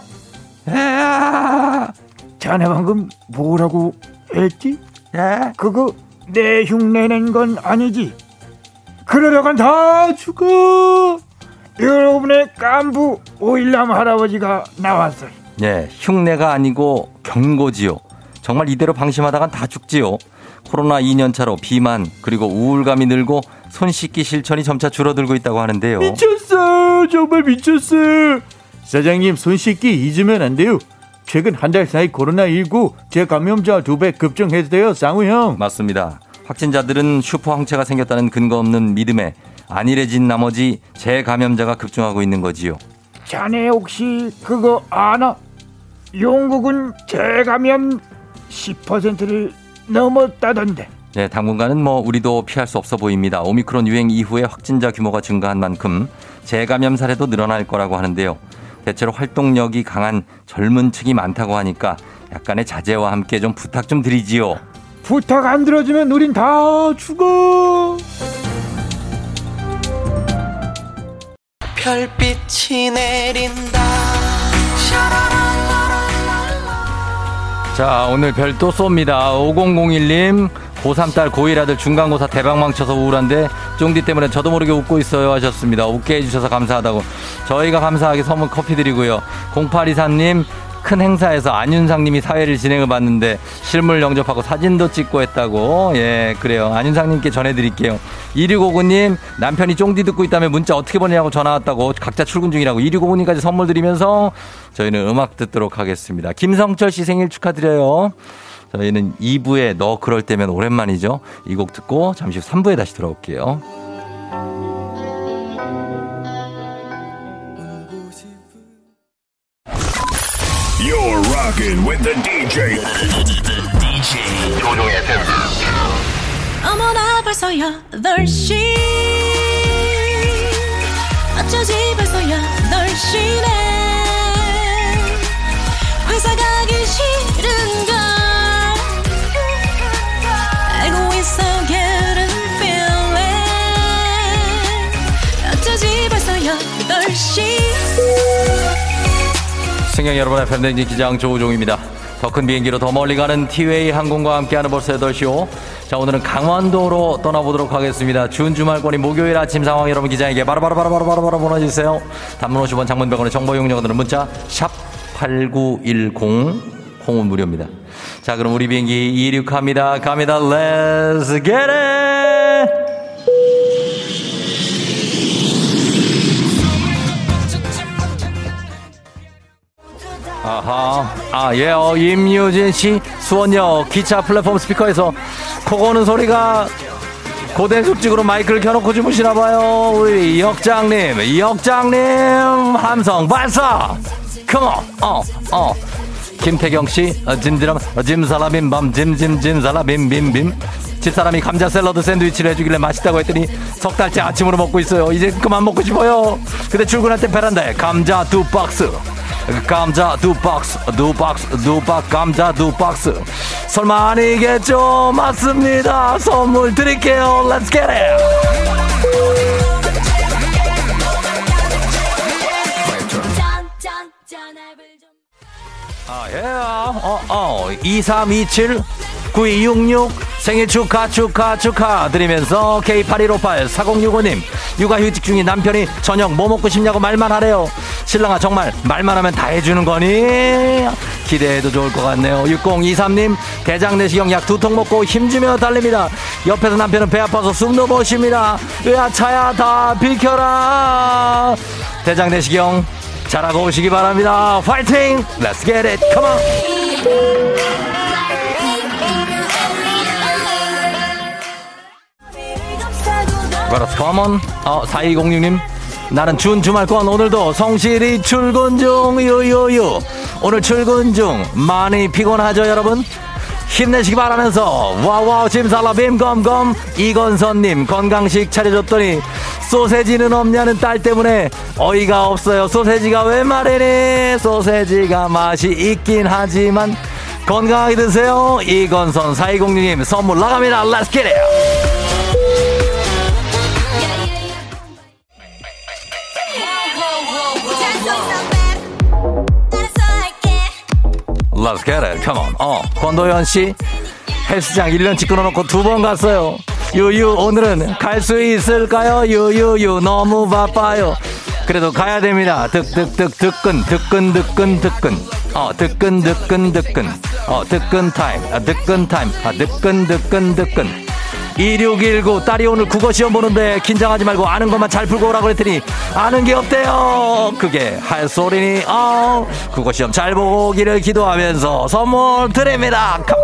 야, 자네 방금 뭐라고 했지? 야. 그거 내 흉내낸 건 아니지? 그러려간 다 죽어. 여러분의 깐부 오일남 할아버지가 나왔어요. 예, 흉내가 아니고 경고지요. 정말 이대로 방심하다간 다 죽지요. 코로나 2년차로 비만 그리고 우울감이 늘고 손 씻기 실천이 점차 줄어들고 있다고 하는데요. 미쳤어 정말 미쳤어 사장님 손 씻기 잊으면 안 돼요 최근 한 달 사이 코로나 19 재감염자 두 배 급증했어요 쌍우 형 맞습니다. 확진자들은 슈퍼 항체가 생겼다는 근거 없는 믿음에 안일해진 나머지 재감염자가 급증하고 있는 거지요. 자네 혹시 그거 아나? 영국은 재감염 10%를 넘었다던데 네, 당분간은 뭐 우리도 피할 수 없어 보입니다. 오미크론 유행 이후에 확진자 규모가 증가한 만큼 재감염 사례도 늘어날 거라고 하는데요. 대체로 활동력이 강한 젊은 층이 많다고 하니까 약간의 자제와 함께 좀 부탁 좀 드리지요. 부탁 안 들어주면 우린 다 죽어 별빛이 내린다 자, 오늘 별 또 쏩니다. 5001님, 고3 딸 고1 아들 중간고사 대박 망 쳐서 우울한데 쫑디 때문에 저도 모르게 웃고 있어요 하셨습니다. 웃게 해주셔서 감사하다고. 저희가 감사하게 선물 커피 드리고요. 0823님, 큰 행사에서 안윤상님이 사회를 진행을 봤는데 실물 영접하고 사진도 찍고 했다고. 예, 그래요. 안윤상님께 전해드릴게요. 2659님, 남편이 쫑디 듣고 있다며 문자 어떻게 보내냐고 전화 왔다고 각자 출근 중이라고 2659님까지 선물 드리면서 저희는 음악 듣도록 하겠습니다. 김성철 씨 생일 축하드려요. 저희는 2부에 너 그럴 때면 오랜만이죠. 이 곡 듣고 잠시 후 3부에 다시 돌아올게요. You're rocking with the DJ. DJ 조종의 어머나 벌써 8시 어쩌지 벌써 8시네 회사 가기 싫은 승객 여러분 의 팬데믹 기장 조우종입니다. 더 큰 비행기로 더 멀리 가는 티웨이 항공과 함께하는 벌써 8시오. 자, 오늘은 강원도로 떠나보도록 하겠습니다. 준 주말권이 목요일 아침 상황 여러분 기장에게 바로바로바로바로바로 보내주세요. 단문 50원 장문 100원의 정보 이용료들은 문자 샵8910 콩은 무료입니다. 자, 그럼 우리 비행기 이륙합니다. 갑니다. Let's get it! 아, 예, 어, 임유진 씨, 수원역 기차 플랫폼 스피커에서 코 고는 소리가 고된 숙직으로 마이크를 켜놓고 주무시나 봐요. 우리 역장님, 역장님, 함성 발사! come on, 어, 어. 김태경 씨, 어, 짐지람, 어, 짐살라빔 밤, 짐짐짐살라빔 빔 빔. 집사람이 감자 샐러드 샌드위치를 해주길래 맛있다고 했더니 석 달째 아침으로 먹고 있어요. 이제 그만 먹고 싶어요. 근데 출근할 때 베란다에 감자 두 박스. 감자 두 박스, 두 박스, 두 박스, 감자 두 박스. 설마 아니겠죠? 맞습니다. 선물 드릴게요. Let's get it! 아, 예. 어, 어. 2327 9266 생일 축하 축하 축하 드리면서 K8158 4065님 육아휴직 중인 남편이 저녁 뭐 먹고 싶냐고 말만 하래요. 신랑아 정말 말만 하면 다 해주는 거니? 기대해도 좋을 것 같네요. 6023님 대장 내시경 약 두 통 먹고 힘주며 달립니다. 옆에서 남편은 배 아파서 숨도 못 쉽니다. 으아 차야 다 비켜라. 대장 내시경 잘하고 오시기 바랍니다. 파이팅! Let's get 그렇스 come on 어 4206님. 나는 준 주말권 오늘도 성실히 출근 중 유유유 오늘 출근 중. 많이 피곤하죠 여러분? 힘내시기 바라면서 와와 짐살라빔 검검 이건선님 건강식 차려줬더니 소세지는 없냐는 딸 때문에 어이가 없어요. 소세지가 왜 말이니? 소세지가 맛이 있긴 하지만 건강하게 드세요. 이건선 4206님 선물 나갑니다. Get it Let's get it. Come on. 어, 권도현 씨. 헬스장 1년치 끊어놓고 두 번 갔어요. 유유, 오늘은 갈 수 있을까요? 유유유, 너무 바빠요. 그래도 가야 됩니다. 득득득, 득근, 득근, 득근, 득근. 어, 득근, 득근, 득근. 어, 득근 타임. 아, 득근 타임. 아, 득근, 득근, 득근. 2619 딸이 오늘 국어 시험 보는데 긴장하지 말고 아는 것만 잘 풀고 오라고 그랬더니 아는 게 없대요. 그게 할 소리니 어 국어 시험 잘 보고 오기를 기도하면서 선물 드립니다. Come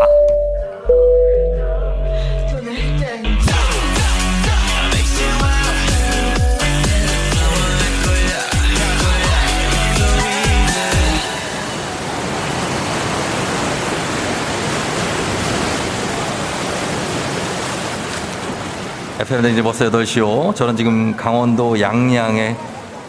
FM 댕지 버스 8시오. 저는 지금 강원도 양양의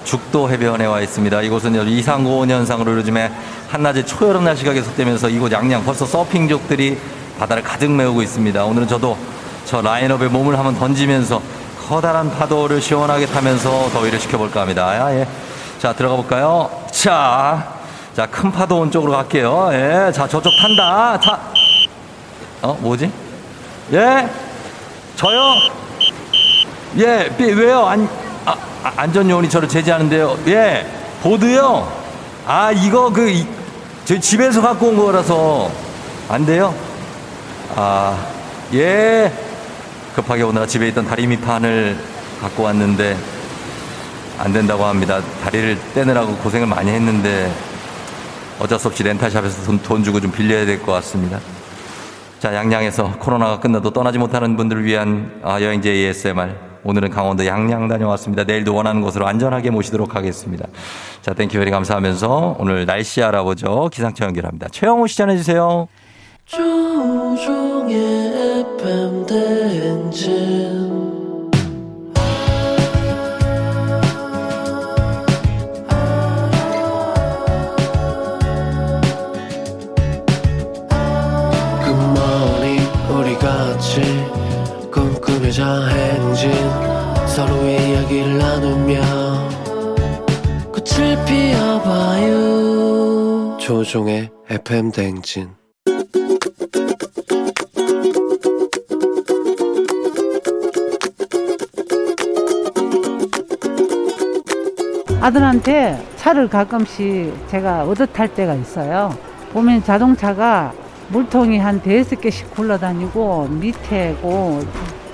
죽도 해변에 와 있습니다. 이곳은 이상고온 현상으로 요즘에 한낮에 초여름 날씨가 계속되면서 이곳 양양 벌써 서핑족들이 바다를 가득 메우고 있습니다. 오늘은 저도 저 라인업에 몸을 한번 던지면서 커다란 파도를 시원하게 타면서 더위를 식혀볼까 합니다. 아, 예. 자, 들어가 볼까요? 자, 자, 큰 파도 온 쪽으로 갈게요. 예. 자, 저쪽 탄다. 타. 어, 뭐지? 예? 저요? 예, 삐- 왜요? 안, 아, 아, 안전요원이 저를 제지하는데요. 예, 보드요? 아, 이거 그, 이- 저희 집에서 갖고 온 거라서 안 돼요? 아, 예. 급하게 오느라 집에 있던 다리미판을 갖고 왔는데 안 된다고 합니다. 다리를 떼느라고 고생을 많이 했는데 어쩔 수 없이 렌탈샵에서 돈, 돈 주고 좀 빌려야 될 것 같습니다. 자, 양양에서 코로나가 끝나도 떠나지 못하는 분들을 위한 아, 여행지 ASMR. 오늘은 강원도 양양 다녀왔습니다. 내일도 원하는 곳으로 안전하게 모시도록 하겠습니다. 자, Thank you very 감사하면서 오늘 날씨 알아보죠. 기상청 연결합니다. 최영호 씨 전해주세요. 조우종의 FM 대행진 조종의 FM 댕진 아들한테 차를 가끔씩 제가 얻어탈 때가 있어요. 보면 자동차가 물통이 한 대여섯 개씩 굴러다니고 밑에고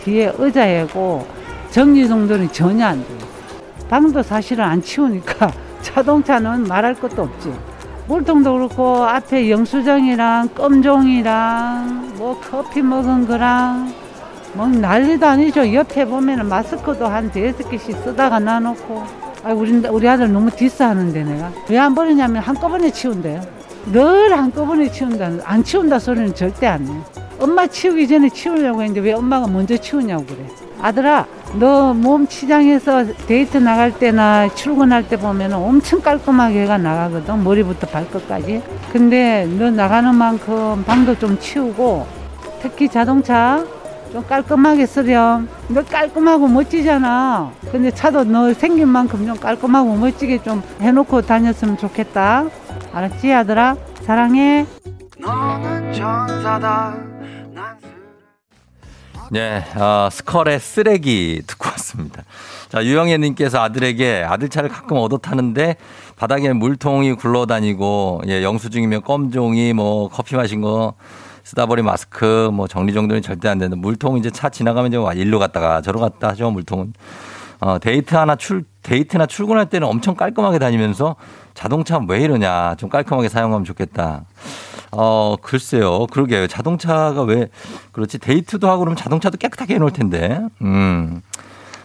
뒤에 의자에고 정리 정돈이 전혀 안 돼요. 방도 사실은 안 치우니까 자동차는 말할 것도 없지. 물통도 그렇고 앞에 영수증이랑 껌종이랑 뭐 커피 먹은 거랑 뭐 난리도 아니죠. 옆에 보면은 마스크도 한 대여섯 개씩 쓰다가 놔놓고. 아, 우리, 우리 아들 너무 디스하는데 내가. 왜 안 버리냐면 한꺼번에 치운대요. 늘 한꺼번에 치운다. 안 치운다 소리는 절대 안 해. 엄마 치우기 전에 치우려고 했는데 왜 엄마가 먼저 치우냐고 그래. 아들아, 너 몸 치장에서 데이트 나갈 때나 출근할 때 보면 엄청 깔끔하게 해가 나가거든. 머리부터 발끝까지. 근데 너 나가는 만큼 방도 좀 치우고 특히 자동차 좀 깔끔하게 쓰렴. 너 깔끔하고 멋지잖아. 근데 차도 너 생긴 만큼 좀 깔끔하고 멋지게 좀 해놓고 다녔으면 좋겠다. 알았지, 아들아? 사랑해. 네, 어, 스컬의 쓰레기 듣고 왔습니다. 자, 유영애님께서 아들에게 아들 차를 가끔 얻어 타는데 바닥에 물통이 굴러다니고, 예, 영수증이면 껌종이, 뭐, 커피 마신 거, 쓰다 버린 마스크, 뭐, 정리정돈이 절대 안 되는 물통 이제 차 지나가면 이제 일로 갔다가 저로 갔다 하죠, 물통은. 어, 데이트 하나 출, 데이트나 출근할 때는 엄청 깔끔하게 다니면서 자동차 왜 이러냐. 좀 깔끔하게 사용하면 좋겠다. 어, 글쎄요. 그러게요. 자동차가 왜 그렇지? 데이트도 하고 그러면 자동차도 깨끗하게 해놓을 텐데. 음.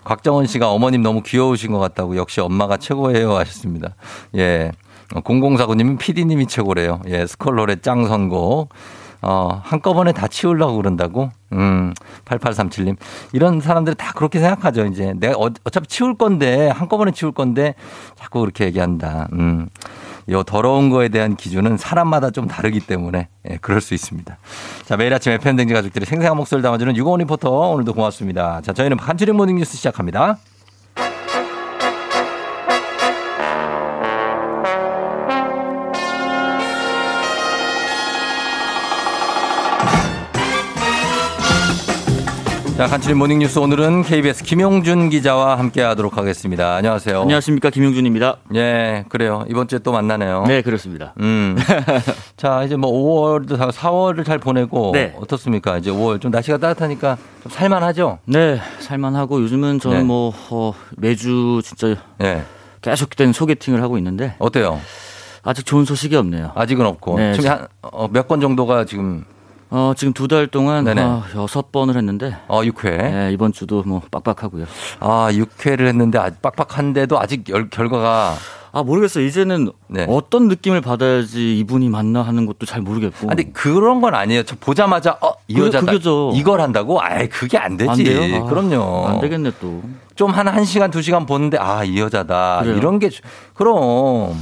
곽정원 씨가 어머님 너무 귀여우신 것 같다고 역시 엄마가 최고예요 하셨습니다. 예. 0049님은 PD님이 최고래요. 예. 스컬롤의 짱 선곡. 어, 한꺼번에 다 치우려고 그런다고? 음, 8837님. 이런 사람들이 다 그렇게 생각하죠, 이제. 내가 어, 어차피 치울 건데, 한꺼번에 치울 건데, 자꾸 그렇게 얘기한다. 음. 요 더러운 거에 대한 기준은 사람마다 좀 다르기 때문에, 예, 그럴 수 있습니다. 자, 매일 아침 FM댕지 가족들의 생생한 목소리를 담아주는 유고원 리포터, 오늘도 고맙습니다. 자, 저희는 간추린 모닝 뉴스 시작합니다. 자, 간추린 모닝뉴스 오늘은 KBS 김용준 기자와 함께 하도록 하겠습니다. 안녕하세요. 안녕하십니까. 김용준입니다. 예, 그래요. 이번 주에 또 만나네요. 네, 그렇습니다. 음. 자, 이제 뭐 5월도 다 4월을 잘 보내고 네. 어떻습니까? 이제 5월 좀 날씨가 따뜻하니까 좀 살만하죠? 네, 살만하고 요즘은 저는 네. 뭐 어, 매주 진짜 네. 계속된 소개팅을 하고 있는데 어때요? 아직 좋은 소식이 없네요. 아직은 없고. 네, 지금 한, 어, 몇건 정도가 지금 어, 지금 두 달 동안 네네. 어, 여섯 번을 했는데 어, 6회. 네, 이번 주도 뭐 빡빡하고요. 아, 6회를 했는데 아직 빡빡한데도 아직 열, 결과가 아 모르겠어요. 이제는 네. 어떤 느낌을 받아야지 이분이 맞나 하는 것도 잘 모르겠고. 아니 그런 건 아니에요. 저 보자마자 어, 이 그게- 여자다. 그게죠. 이걸 한다고? 아이, 그게 안 되지. 안 돼요? 아, 그럼요. 안 되겠네 또. 좀 한 1 시간, 2 시간 보는데 아, 이 여자다. 그래요? 이런 게 주- 그럼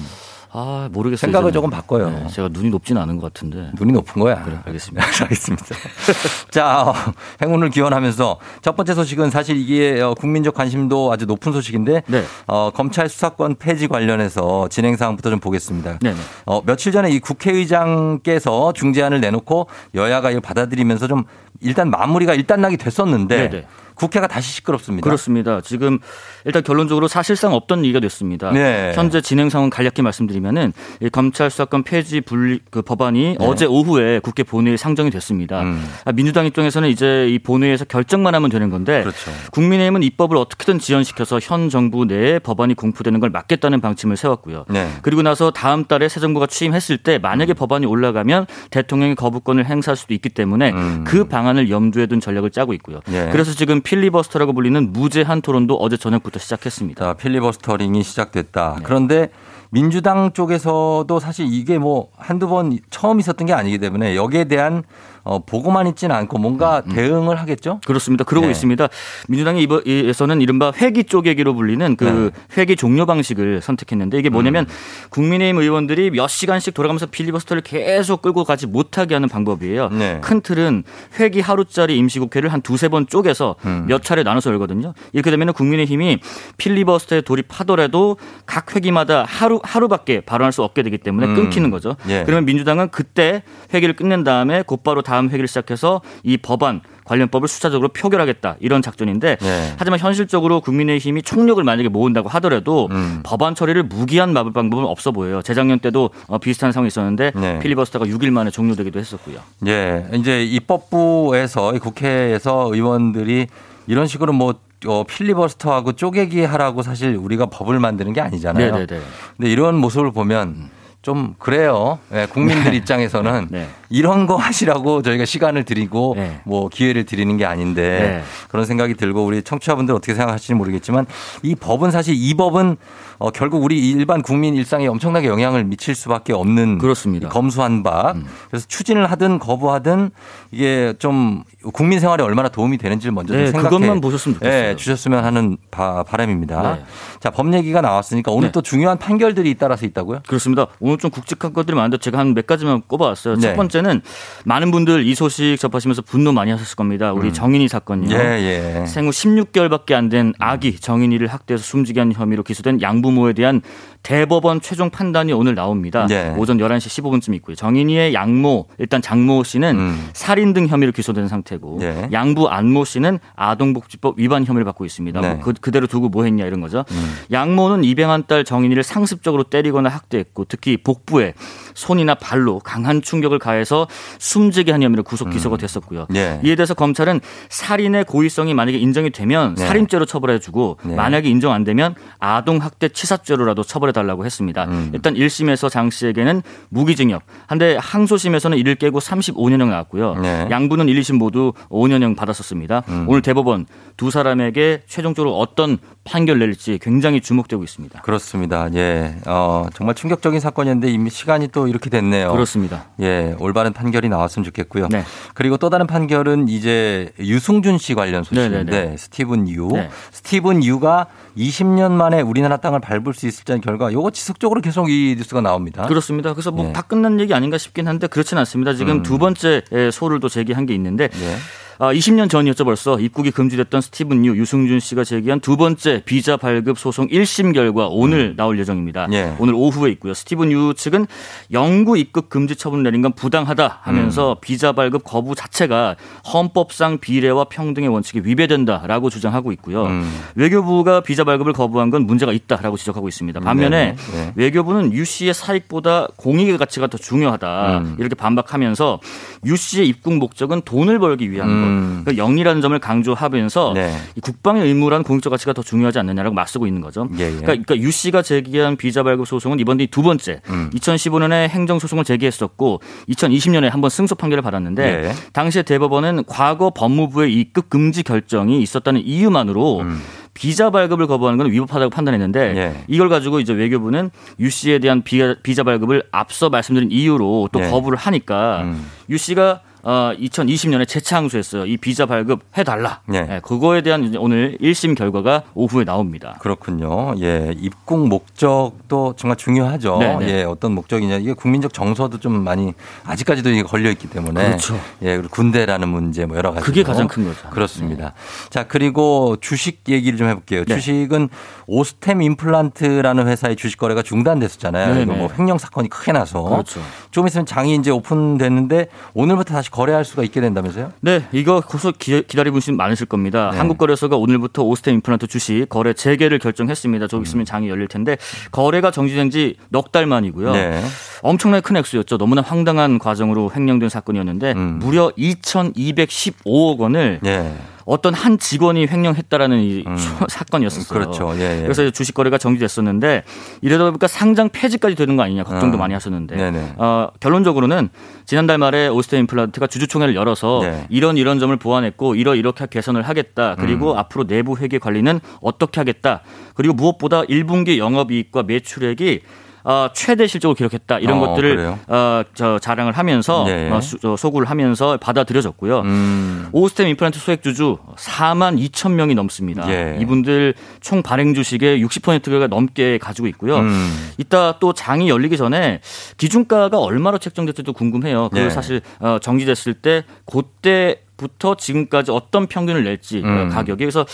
아 모르겠어요. 생각을 이제는. 조금 바꿔요. 네, 제가 눈이 높진 않은 것 같은데. 눈이 높은 거야. 그래, 알겠습니다. 알겠습니다. 자, 어, 행운을 기원하면서 첫 번째 소식은 사실 이게 어, 국민적 관심도 아주 높은 소식인데 네. 어, 검찰 수사권 폐지 관련해서 진행 사항부터 좀 보겠습니다. 네네. 어, 며칠 전에 이 국회의장께서 중재안을 내놓고 여야가 이걸 받아들이면서 좀 일단 마무리가 일단락이 됐었는데 네네. 국회가 다시 시끄럽습니다. 그렇습니다. 지금 일단 결론적으로 사실상 없던 얘기가 됐습니다. 네. 현재 진행 상황 간략히 말씀드리면은 이 검찰 수사권 폐지 분리 그 법안이 네. 어제 오후에 국회 본회의에 상정이 됐습니다. 음. 아, 민주당 입장에서는 이제 이 본회의에서 결정만 하면 되는 건데 그렇죠. 국민의힘은 입법을 어떻게든 지연시켜서 현 정부 내에 법안이 공포되는 걸 막겠다는 방침을 세웠고요. 네. 그리고 나서 다음 달에 새 정부가 취임했을 때 만약에 법안이 올라가면 대통령이 거부권을 행사할 수도 있기 때문에 음. 그 방안을 염두에 둔 전략을 짜고 있고요. 네. 그래서 지금 필리버스터라고 불리는 무제한 토론도 어제 저녁부터 시작했습니다. 자, 필리버스터링이 시작됐다. 네. 그런데 민주당 쪽에서도 사실 이게 뭐 한두 번 처음 있었던 게 아니기 때문에 여기에 대한 어, 보고만 있지는 않고 뭔가 대응을 하겠죠? 그렇습니다. 그러고 네. 있습니다. 민주당이 이번에서는 이른바 회기 쪼개기로 불리는 그 네. 회기 종료 방식을 선택했는데 이게 뭐냐면 음. 국민의힘 의원들이 몇 시간씩 돌아가면서 필리버스터를 계속 끌고 가지 못하게 하는 방법이에요. 네. 큰 틀은 회기 하루짜리 임시국회를 한 두세 번 쪼개서 음. 몇 차례 나눠서 열거든요. 이렇게 되면 국민의힘이 필리버스터에 돌입하더라도 각 회기마다 하루 하루밖에 발언할 수 없게 되기 때문에 음. 끊기는 거죠. 예. 그러면 민주당은 그때 회기를 끝낸 다음에 곧바로 다음 회기를 시작해서 이 법안 관련법을 수차적으로 표결하겠다 이런 작전인데 예. 하지만 현실적으로 국민의힘이 총력을 만약에 모은다고 하더라도 음. 법안 처리를 무기한 막을 방법은 없어 보여요. 재작년 때도 어, 비슷한 상황이 있었는데 네. 필리버스터가 6일 만에 종료되기도 했었고요. 예, 이제 입법부에서 이 국회에서 의원들이 이런 식으로 뭐 어, 필리버스터하고 쪼개기 하라고 사실 우리가 법을 만드는 게 아니잖아요. 네네네. 근데 이런 모습을 보면 좀 그래요. 예, 국민들 입장에서는 네. 이런 거 하시라고 저희가 시간을 드리고 네. 뭐 기회를 드리는 게 아닌데 네. 그런 생각이 들고 우리 청취자분들 어떻게 생각하실지 모르겠지만 이 법은 사실 이 법은 어, 결국 우리 일반 국민 일상에 엄청나게 영향을 미칠 수밖에 없는 그렇습니다. 이 검수한 바 그래서 추진을 하든 거부하든 이게 좀 국민 생활에 얼마나 도움이 되는지를 먼저 네, 좀 생각해 그것만 보셨으면 좋겠어요. 예, 주셨으면 하는 바, 바람입니다. 네. 자, 법 얘기가 나왔으니까 오늘 네. 또 중요한 판결들이 잇따라서 있다고요? 그렇습니다. 오늘 좀 굵직한 것들이 많은데 제가 한 몇 가지만 꼽아왔어요. 네. 첫 번째 는 많은 분들 이 소식 접하시면서 분노 많이 하셨을 겁니다. 우리 정인이 사건이요. 음. 예, 예. 생후 16개월밖에 안 된 아기 정인이를 학대해서 숨지게 한 혐의로 기소된 양부모에 대한 대법원 최종 판단이 오늘 나옵니다. 네. 오전 11시 15분쯤 있고요. 정인이의 양모, 일단 장모 씨는 음. 살인 등 혐의로 기소된 상태고 네. 양부 안모 씨는 아동복지법 위반 혐의를 받고 있습니다. 네. 뭐 그, 그대로 두고 뭐 했냐 이런 거죠. 음. 양모는 입양한 딸 정인이를 상습적으로 때리거나 학대했고 특히 복부에 손이나 발로 강한 충격을 가해서 숨지게 한 혐의로 구속 기소가 됐었고요. 네. 이에 대해서 검찰은 살인의 고의성이 만약에 인정이 되면 네. 살인죄로 처벌해주고 네. 만약에 인정 안 되면 아동학대 치사죄로라도 처벌 해 달라고 했습니다. 음. 일단 1심에서 장 씨에게는 무기징역, 한데 항소심에서는 이를 깨고 35년형 나왔고요. 네. 양부는 1, 2심 모두 5년형 받았었습니다. 음. 오늘 대법원 두 사람에게 최종적으로 어떤 판결 낼지 굉장히 주목되고 있습니다. 그렇습니다. 예. 어, 정말 충격적인 사건이었는데 이미 시간이 또 이렇게 됐네요. 그렇습니다. 예. 올바른 판결이 나왔으면 좋겠고요. 네. 그리고 또 다른 판결은 이제 유승준 씨 관련 소식인데 네네네. 스티븐 유. 네. 스티븐 유가 20년 만에 우리나라 땅을 밟을 수 있을지는 결과 요거 지속적으로 계속 이 뉴스가 나옵니다. 그렇습니다. 그래서 뭐 예. 다 끝난 얘기 아닌가 싶긴 한데 그렇진 않습니다. 지금 음. 두 번째 소를 또 제기한 게 있는데 예. 아, 20년 전이었죠 벌써 입국이 금지됐던 스티븐 유 유승준 씨가 제기한 두 번째 비자 발급 소송 1심 결과 오늘 나올 예정입니다. 음. 예. 오늘 오후에 있고요. 스티븐 유 측은 영구 입국 금지 처분 내린 건 부당하다 하면서 음. 비자 발급 거부 자체가 헌법상 비례와 평등의 원칙에 위배된다라고 주장하고 있고요. 음. 외교부가 비자 발급을 거부한 건 문제가 있다라고 지적하고 있습니다. 반면에 네네. 네. 외교부는 유 씨의 사익보다 공익의 가치가 더 중요하다 음. 이렇게 반박하면서 유 씨의 입국 목적은 돈을 벌기 위한 음. 것, 그 영리라는 점을 강조하면서 네. 이 국방의 의무란 공익적 가치가 더 중요하지 않느냐라고 맞서고 있는 거죠. 예, 예. 그러니까, 그러니까 유 씨가 제기한 비자 발급 소송은 이번 뒤두 번째. 음. 2015년에 행정 소송을 제기했었고 2020년에 한번 승소 판결을 받았는데 예. 당시에 대법원은 과거 법무부의 입국 금지 결정이 있었다는 이유만으로 음. 비자 발급을 거부하는 건 위법하다고 판단했는데 예. 이걸 가지고 이제 외교부는 유 씨에 대한 비자, 비자 발급을 앞서 말씀드린 이유로 또 예. 거부를 하니까 음. 유 씨가 어, 2020년에 재차항소했어요. 이 비자 발급 해달라. 예. 예, 그거에 대한 이제 오늘 1심 결과가 오후에 나옵니다. 그렇군요. 예, 입국 목적도 정말 중요하죠. 네, 네. 예, 어떤 목적이냐 이게 국민적 정서도 좀 많이 아직까지도 이게 걸려 있기 때문에 그렇죠. 예, 그리고 군대라는 문제 뭐 여러 가지 그게 가장 큰 거죠. 그렇습니다. 자 그리고 주식 얘기를 좀 해볼게요. 네. 주식은 오스템 임플란트라는 회사의 주식 거래가 중단됐었잖아요. 네, 이거 네. 뭐 횡령 사건이 크게 나서 그렇죠. 좀 있으면 장이 이제 오픈됐는데 오늘부터 다시 거래할 수가 있게 된다면서요? 네, 이거 기, 기다리고 계신 분 많으실 겁니다. 네. 한국거래소가 오늘부터 오스템 임플란트 주식 거래 재개를 결정했습니다. 음. 조금 있으면 장이 열릴 텐데 거래가 정지된 지 넉 달 만이고요. 네. 엄청나게 큰 액수였죠. 너무나 황당한 과정으로 횡령된 사건이었는데 음. 무려 2,215억 원을 예. 어떤 한 직원이 횡령했다라는 이 음. 사건이었어요. 그렇죠. 예, 예. 그래서 주식 거래가 정지됐었는데 이러다 보니까 상장 폐지까지 되는 거 아니냐 걱정도 어. 많이 하셨는데 네네. 어, 결론적으로는 지난달 말에 오스템 임플란트가 주주총회를 열어서 네. 이런 이런 점을 보완했고 이러 이렇게 개선을 하겠다. 그리고 음. 앞으로 내부 회계 관리는 어떻게 하겠다. 그리고 무엇보다 1분기 영업이익과 매출액이 어, 최대 실적을 기록했다 이런 어, 것들을 그래요? 어, 저 자랑을 하면서 네. 어, 수- 저 소구를 하면서 받아들여졌고요. 음. 오스템 임플란트 소액 주주 4만 2천 명이 넘습니다. 예. 이분들 총 발행 주식의 60%가 넘게 가지고 있고요. 음. 이따 또 장이 열리기 전에 기준가가 얼마로 책정될지도 궁금해요. 그걸 예. 사실 어, 정지됐을 때 그때 부터 지금까지 어떤 평균을 낼지 어, 음. 가격이 그래서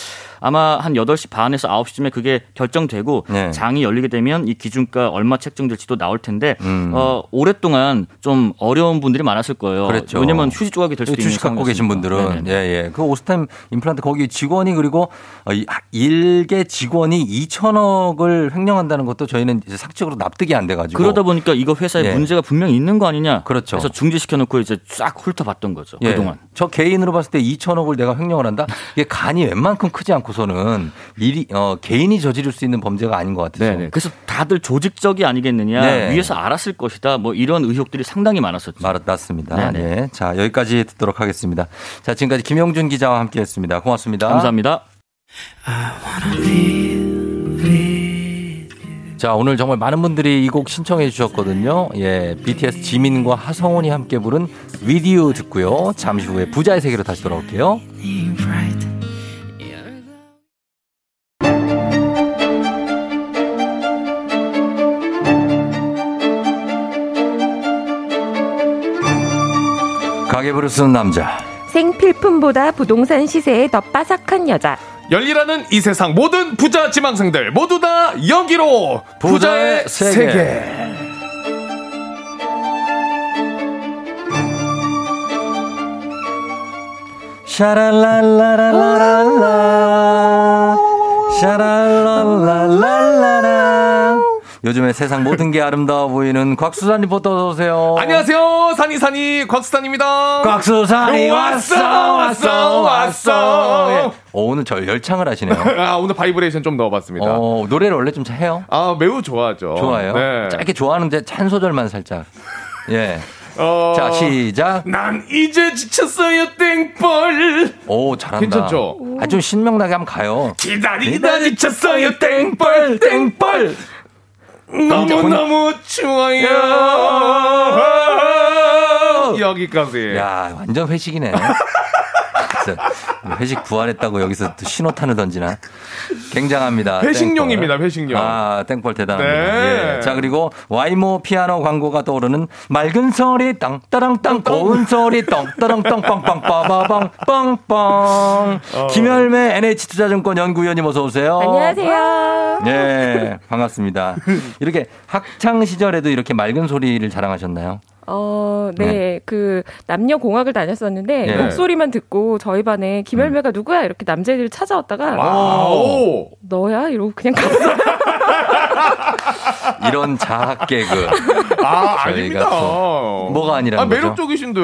아마 한 8시 반에서 9시쯤에 그게 결정되고 네. 장이 열리게 되면 이 기준가 얼마 책정될지도 나올 텐데 음. 어, 오랫동안 좀 어려운 분들이 많았을 거예요. 그렇죠. 왜냐면 휴지 조각이 될 수도 있는 주식 갖고 계신. 분들은 네네. 예, 예. 그 오스템 임플란트 거기 직원이 그리고 어, 이- 일개 직원이 2천억을 횡령한다는 것도 저희는 이제 상식적으로 납득이 안 돼 가지고 그러다 보니까 이거 회사에 예. 문제가 분명히 있는 거 아니냐. 그렇죠. 그래서 중지시켜 놓고 이제 싹 훑어봤던 거죠. 예. 그동안. 저 개인 으로 봤을 때 2천억을 내가 횡령을 한다? 이게 간이 웬만큼 크지 않고서는 일이, 어, 개인이 저지를 수 있는 범죄가 아닌 것 같아서. 네네. 그래서 다들 조직적이 아니겠느냐. 네. 위에서 알았을 것이다. 뭐 이런 의혹들이 상당히 많았었죠. 말, 맞습니다. 네네. 네. 자, 여기까지 듣도록 하겠습니다. 자, 지금까지 김영준 기자와 함께 했습니다. 고맙습니다. 감사합니다. 자, 오늘 정말 많은 분들이 이 곡 신청해 주셨거든요. 예, BTS 지민과 하성운이 함께 부른 위디오 듣고요. 잠시 후에 부자의 세계로 다시 돌아올게요. 가계부를 쓰는 남자. 생필품보다 부동산 시세에 더 빠삭한 여자. 열리라는 이 세상 모든 부자 지망생들 모두 다 여기로 부자의, 부자의 세계. 세계. 샤랄랄라랄라라 샤랄랄랄라라 요즘에 세상 모든 게 아름다워 보이는 곽수산 리포터 어서 오세요. 안녕하세요 산이 산이 곽수산입니다. 곽수산이 왔어 왔어 왔어. 예. 예. 어, 오늘 저 열창을 하시네요. 아 오늘 바이브레이션 좀 넣어봤습니다. 어, 노래를 원래 좀 해요? 아 매우 좋아하죠. 좋아요. 네. 짧게 좋아하는데 한 소절만 살짝. 예. 어, 자 시작. 난 이제 지쳤어요 땡벌. 오 잘한다. 괜찮죠? 아, 좀 신명나게 한번 가요. 기다리다 지쳤어요 땡벌 땡벌. 너무 너무 좋아요. 여기까지. 야 완전 회식이네. 진짜 회식 부활했다고 여기서 또 신호탄을 던지나. 굉장합니다. 회식용입니다, 땡벌. 회식용. 아, 땡벌 대단합니다. 네. 예. 자, 그리고 와이모 피아노 광고가 떠오르는 맑은 소리 땅 따랑 땅 고운 소리 땅 따랑 땅 빵빵 빠바방 빵빵. 어. 김열매 NH투자증권 연구위원님 어서 오세요. 안녕하세요. 네, 반갑습니다. 이렇게 학창 시절에도 이렇게 맑은 소리를 자랑하셨나요? 어, 네. 그 남녀 공학을 다녔었는데 네. 목소리만 듣고 저희 반에 김열매가 누구야 이렇게 남자애들이 찾아왔다가 와우. 너야 이러고 그냥 갔어요. 이런 자학 개그. 아, 저희가 아닙니다. 또 뭐가 아니라는 아? 매력적이신데.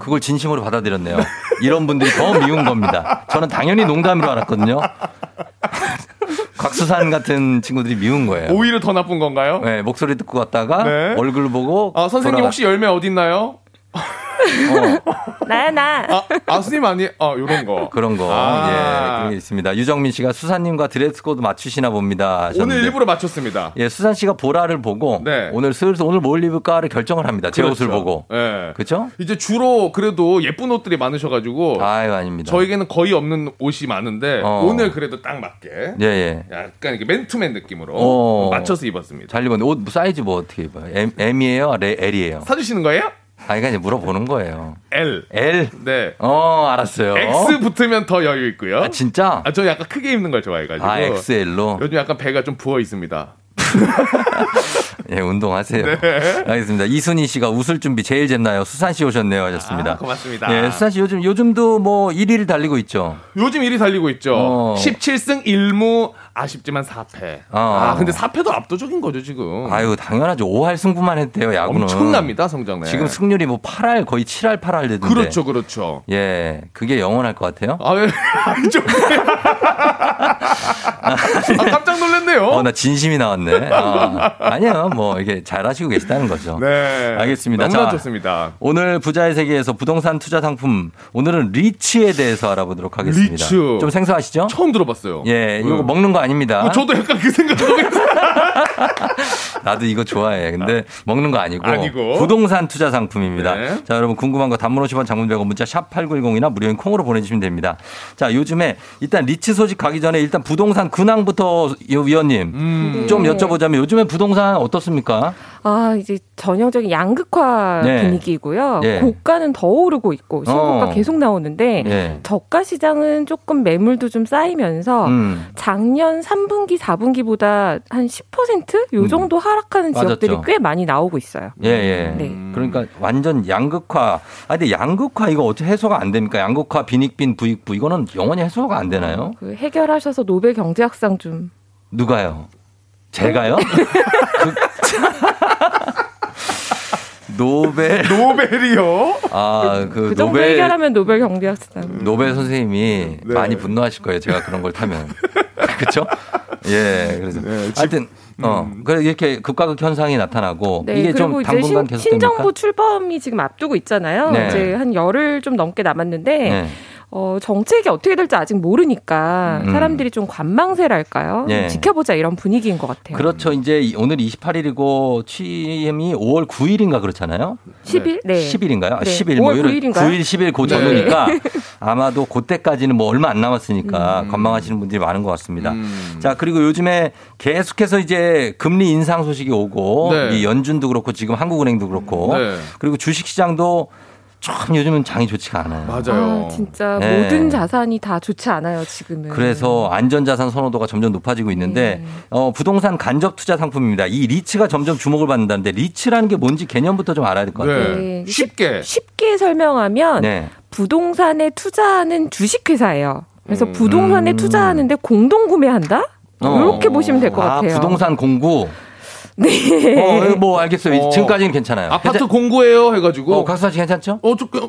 그걸 진심으로 받아들였네요. 이런 분들이 더 미운 겁니다. 저는 당연히 농담으로 알았거든요. 곽수산 같은 친구들이 미운 거예요. 오히려 더 나쁜 건가요? 네, 목소리 듣고 갔다가 네. 얼굴 보고 아, 선생님 돌아가- 혹시 열매 어딨나요? 나야 나. 아, 아, 스님 아니, 아, 요런 거. 그런 거. 아. 예, 그런 게 있습니다. 유정민 씨가 수산님과 드레스 코드 맞추시나 봅니다. 하셨는데. 오늘 일부러 맞췄습니다. 예, 수산 씨가 보라를 보고 네. 오늘 슬슬 오늘 뭘 입을까를 결정을 합니다. 제 옷을 그렇죠. 보고. 예. 그렇죠? 이제 주로 그래도 예쁜 옷들이 많으셔 가지고. 아유, 아닙니다. 저에게는 거의 없는 옷이 많은데 어. 오늘 그래도 딱 맞게 예, 예. 약간 이렇게 맨투맨 느낌으로 어. 맞춰서 입었습니다. 잘 입었는데 옷 사이즈 뭐 어떻게 입어요? M, M이에요? 레- L이에요? 사주시는 거예요? 아니, 그냥 물어보는 거예요. L. L? 네. 어, 알았어요. X 붙으면 더 여유 있고요. 아, 진짜? 아, 저 약간 크게 입는 걸 좋아해가지고. 아, XL로? 요즘 약간 배가 좀 부어 있습니다. 예, 운동하세요. 네. 알겠습니다. 이순희 씨가 웃을 준비 제일 잼나요. 수산 씨 오셨네요. 하셨습니다. 아, 고맙습니다. 예, 수산 씨 요즘, 요즘도 뭐 1위를 달리고 있죠. 요즘 일이 달리고 있죠. 어. 17승 1무 아쉽지만 4패. 어. 아, 근데 4패도 압도적인 거죠, 지금. 아유, 당연하죠. 5할 승부만 했대요, 야구는. 엄청납니다, 성장네. 지금 승률이 뭐 8할, 거의 7할, 8할 되던데. 그렇죠, 그렇죠. 예, 그게 영원할 것 같아요. 아, 왜? 좀. 아, 깜짝 놀랐네요. 어, 나 진심이 나왔네. 아, 아니요, 뭐, 이게 잘하시고 계시다는 거죠. 네. 알겠습니다. 너무나 자, 좋습니다. 오늘 부자의 세계에서 부동산 투자 상품, 오늘은 리츠에 대해서 알아보도록 하겠습니다. 리츠. 좀 생소하시죠? 처음 들어봤어요. 예, 이거 네. 먹는 거 아 닙니다. 어, 저도 약간 그 생각하고 있어요. 나도 이거 좋아해. 근데 먹는 거 아니고, 아니고. 부동산 투자 상품입니다. 네. 자, 여러분 궁금한 거 단문 50원 장문 100원 문자 샵 8910이나 무료인 콩으로 보내주시면 됩니다. 자, 요즘에 일단 리츠 소식 가기 전에 일단 부동산 근황부터 요 위원님 음. 좀 네. 여쭤보자면 요즘에 부동산 어떻습니까? 아, 이제 전형적인 양극화 네. 분위기고요. 예. 고가는 더 오르고 있고 신고가 어. 계속 나오는데 예. 저가 시장은 조금 매물도 좀 쌓이면서 음. 작년 3분기, 4분기보다 한 10%요 정도 하락하는 지역들이 음. 맞았죠. 꽤 많이 나오고 있어요. 예, 예. 네. 그러니까 완전 양극화. 아, 근데 양극화 이거 어떻게 해소가 안 됩니까? 양극화, 빈익빈, 부익부. 이거는 영원히 해소가 안 되나요? 그 해결하셔서 노벨 경제학상 좀 누가요? 제가요? 그- 노벨. 노벨이요? 아, 그, 그 정도 노벨. 해결하면 노벨 경제학상. 노벨 선생님이 네. 많이 분노하실 거예요. 제가 그런 걸 타면. 그렇죠? 예. 그래서 하여튼 어, 그래 이렇게 극과 극 현상이 나타나고 네, 이게 좀 당분간 신, 계속됩니까? 신정부 출범이 지금 앞두고 있잖아요. 네. 이제 한 열흘 좀 넘게 남았는데 네. 어, 정책이 어떻게 될지 아직 모르니까 음. 사람들이 좀 관망세랄까요? 예. 지켜보자 이런 분위기인 것 같아요. 그렇죠. 이제 이- 오늘 28일이고 취임이 5월 9일인가 그렇잖아요. 10일? 네. 10일인가요? 아, 네. 10일 5월 뭐 이런 9일인가요? 9일 10일 그 네. 전후니까 아마도 그때까지는 뭐 얼마 안 남았으니까 음. 관망하시는 분들이 많은 것 같습니다. 자, 그리고 요즘에 계속해서 이제 금리 인상 소식이 오고 네. 이 연준도 그렇고 지금 한국은행도 그렇고 네. 그리고 주식 시장도 참 요즘은 장이 좋지가 않아요. 맞아요. 아, 진짜 네. 모든 자산이 다 좋지 않아요, 지금은. 그래서 안전자산 선호도가 점점 높아지고 있는데 네. 어, 부동산 간접 투자 상품입니다. 이 리츠가 점점 주목을 받는다는데 리츠라는 게 뭔지 개념부터 좀 알아야 될 것 같아요. 네. 쉽게. 쉽게 설명하면 네. 부동산에 투자하는 주식회사예요. 그래서 음. 부동산에 투자하는데 공동 구매한다? 이렇게 보시면 될것 아, 같아요. 부동산 공구. 네. 어, 뭐 알겠어요. 어. 지금까지는 괜찮아요. 아파트 괜찮- 공구예요 해가지고. 어, 각수 씨 괜찮죠? 어, 저, 그-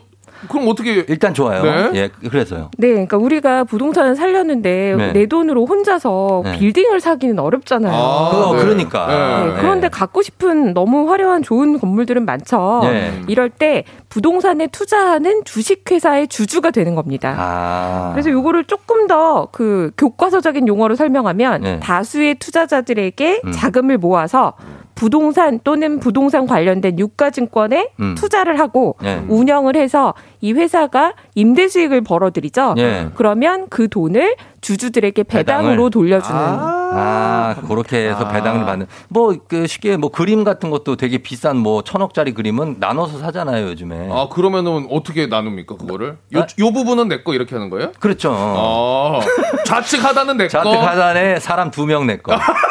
그럼 어떻게. 일단 좋아요. 네. 예, 그래서요. 네, 그러니까 우리가 부동산을 살렸는데 네. 내 돈으로 혼자서 네. 빌딩을 사기는 어렵잖아요. 그거 그러니까. 네, 네. 그런데 갖고 싶은 너무 화려한 좋은 건물들은 많죠. 네. 이럴 때 부동산에 투자하는 주식회사의 주주가 되는 겁니다. 아. 그래서 요거를 조금 더 그 교과서적인 용어로 설명하면 네. 다수의 투자자들에게 음. 자금을 모아서 부동산 또는 부동산 관련된 유가증권에 음. 투자를 하고 네. 운영을 해서 이 회사가 임대 수익을 벌어들이죠. 예. 그러면 그 돈을 주주들에게 배당으로 배당을. 돌려주는. 아, 그렇게 해서 배당을 받는. 뭐, 그 쉽게 뭐 그림 같은 것도 되게 비싼 뭐 천억짜리 그림은 나눠서 사잖아요, 요즘에. 아, 그러면은 어떻게 나눕니까, 그거를? 요, 요 부분은 내 거 이렇게 하는 거예요? 그렇죠. 아, 좌측 하단은 내 거. 좌측 하단에 사람 두 명 내 거.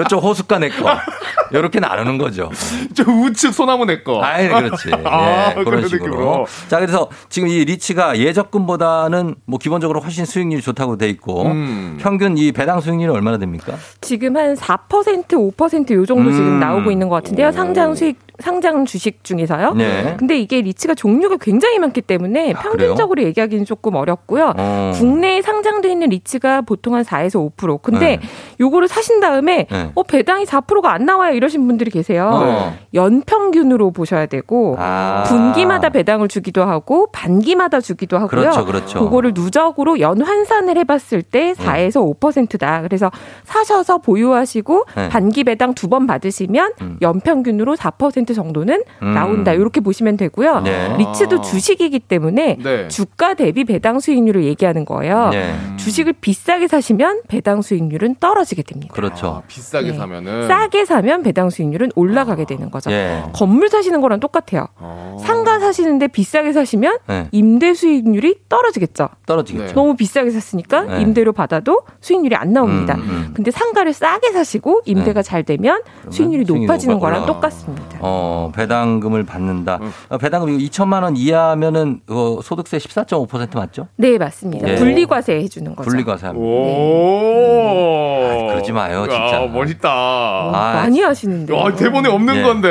이쪽 호숫가 내 거. 이렇게 나누는 거죠. 저 우측 소나무 내 거. 아이, 그렇지. 아, 예, 그런 그런 식으로. 느낌으로. 자, 그래서 지금 이 리치가 예적금보다는 뭐 기본적으로 훨씬 수익률이 좋다고 돼 있고 음. 평균 이 배당 수익률은 얼마나 됩니까? 지금 한 4% 5%요 정도 음. 지금 나오고 있는 것 같은데요. 상장 수익 상장 주식 중에서요. 네. 근데 이게 리츠가 종류가 굉장히 많기 때문에 평균적으로 얘기하기는 조금 어렵고요. 어. 국내에 상장돼 있는 리츠가 보통 한 4에서 5%. 근데 네. 요거를 사신 다음에 네. 어 배당이 4%가 안 나와요 이러신 분들이 계세요. 어. 연평균으로 보셔야 되고 아. 분기마다 배당을 주기도 하고 반기마다 주기도 하고요. 그렇죠, 그렇죠. 그거를 누적으로 연 환산을 해 봤을 때 4에서 5%다. 그래서 사셔서 보유하시고 네. 반기 배당 두 번 받으시면 연평균으로 4% 정도는 음. 나온다. 이렇게 보시면 되고요. 네. 리츠도 주식이기 때문에 네. 주가 대비 배당 수익률을 얘기하는 거예요. 네. 주식을 비싸게 사시면 배당 수익률은 떨어지게 됩니다. 그렇죠. 비싸게 네. 사면은. 싸게 사면 배당 수익률은 올라가게 되는 거죠. 예. 건물 사시는 거랑 똑같아요. 어. 상가 사시는데 비싸게 사시면 네. 임대 수익률이 떨어지겠죠. 떨어지겠죠. 너무 비싸게 샀으니까 네. 임대료 받아도 수익률이 안 나옵니다. 음, 음. 근데 상가를 싸게 사시고 임대가 잘 되면 수익률이 높아지는 거랑. 똑같습니다. 어, 배당금을 받는다. 어, 배당금 이거 2천만 원 이하면은 어, 소득세 14.5% 맞죠? 네, 맞습니다. 예. 분리과세 해 주는 거죠. 분리과세 합니다. 오. 그러지 마요, 진짜. 야, 멋있다. 아, 많이 하시는데. 아, 대본에 없는 예. 건데.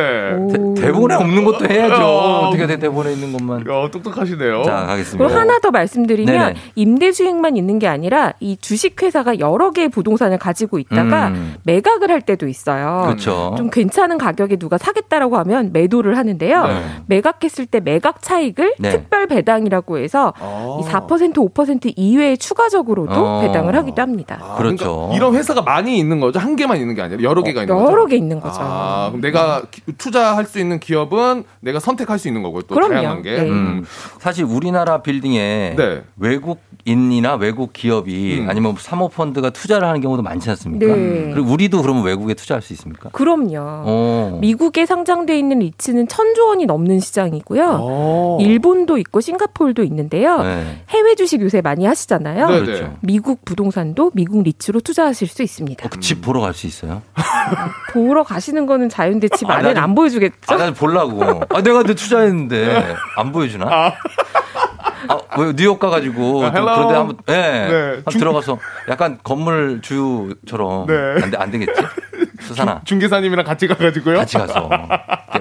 대, 대본에 없는 것도 해야죠. 아, 어떻게 뭐 평생 대본에 있는 것만. 어, 똑똑하시네요. 자, 가겠습니다. 그리고 하나 더 말씀드리면 네네. 임대 수익만 있는 게 아니라 이 주식 회사가 여러 개의 부동산을 가지고 있다가 음. 매각을 할 때도 있어요. 그렇죠. 좀 괜찮은 가격에 누가 사겠다라고 하면 매도를 하는데요. 네. 매각했을 때 매각 차익을 네. 특별 배당이라고 해서 이4% 5% 이외에 추가적으로도 어. 배당을 하기도 합니다. 그렇죠. 그러니까 이런 회사가 많이 있는 거죠? 한 개만 있는 게 아니라 여러 개가 있는 여러 거죠? 개 있는 거죠. 아, 그럼 내가 기- 투자할 수 있는 기업은 내가 선택할 수 있는 거고요. 또 그럼요. 다양한 게. 네. 음, 사실 우리나라 빌딩에 네. 외국인이나 외국 기업이 음. 아니면 사모펀드가 투자를 하는 경우도 많지 않습니까? 네. 그리고 우리도 그러면 외국에 투자할 수 있습니까? 그럼요. 어. 미국에 상장돼 있는 리츠는 천조 원이 넘는 시장이고요. 어. 일본도 있고 싱가포르도 있는데요. 네. 해외 주식 요새 많이 하시잖아요. 네, 그렇죠. 네. 미국 부동산도 미국 리츠로 투자하실 수 있습니다. 어, 그 집 보러 갈 수 있어요? 보러 가시는 거는 자유인데 집 아, 안에는 안 보여주겠죠? 아, 난 보려고. 아, 내가 근데 투자했는데 안 보여주나? 아, 왜 뉴욕 가가지고 아. 그런데 한번 예, 네, 한번 중- 들어가서 약간 건물 주처럼 네. 안, 돼- 안 되겠지? 수산아 중개사님이랑 같이 가가지고요. 같이 가서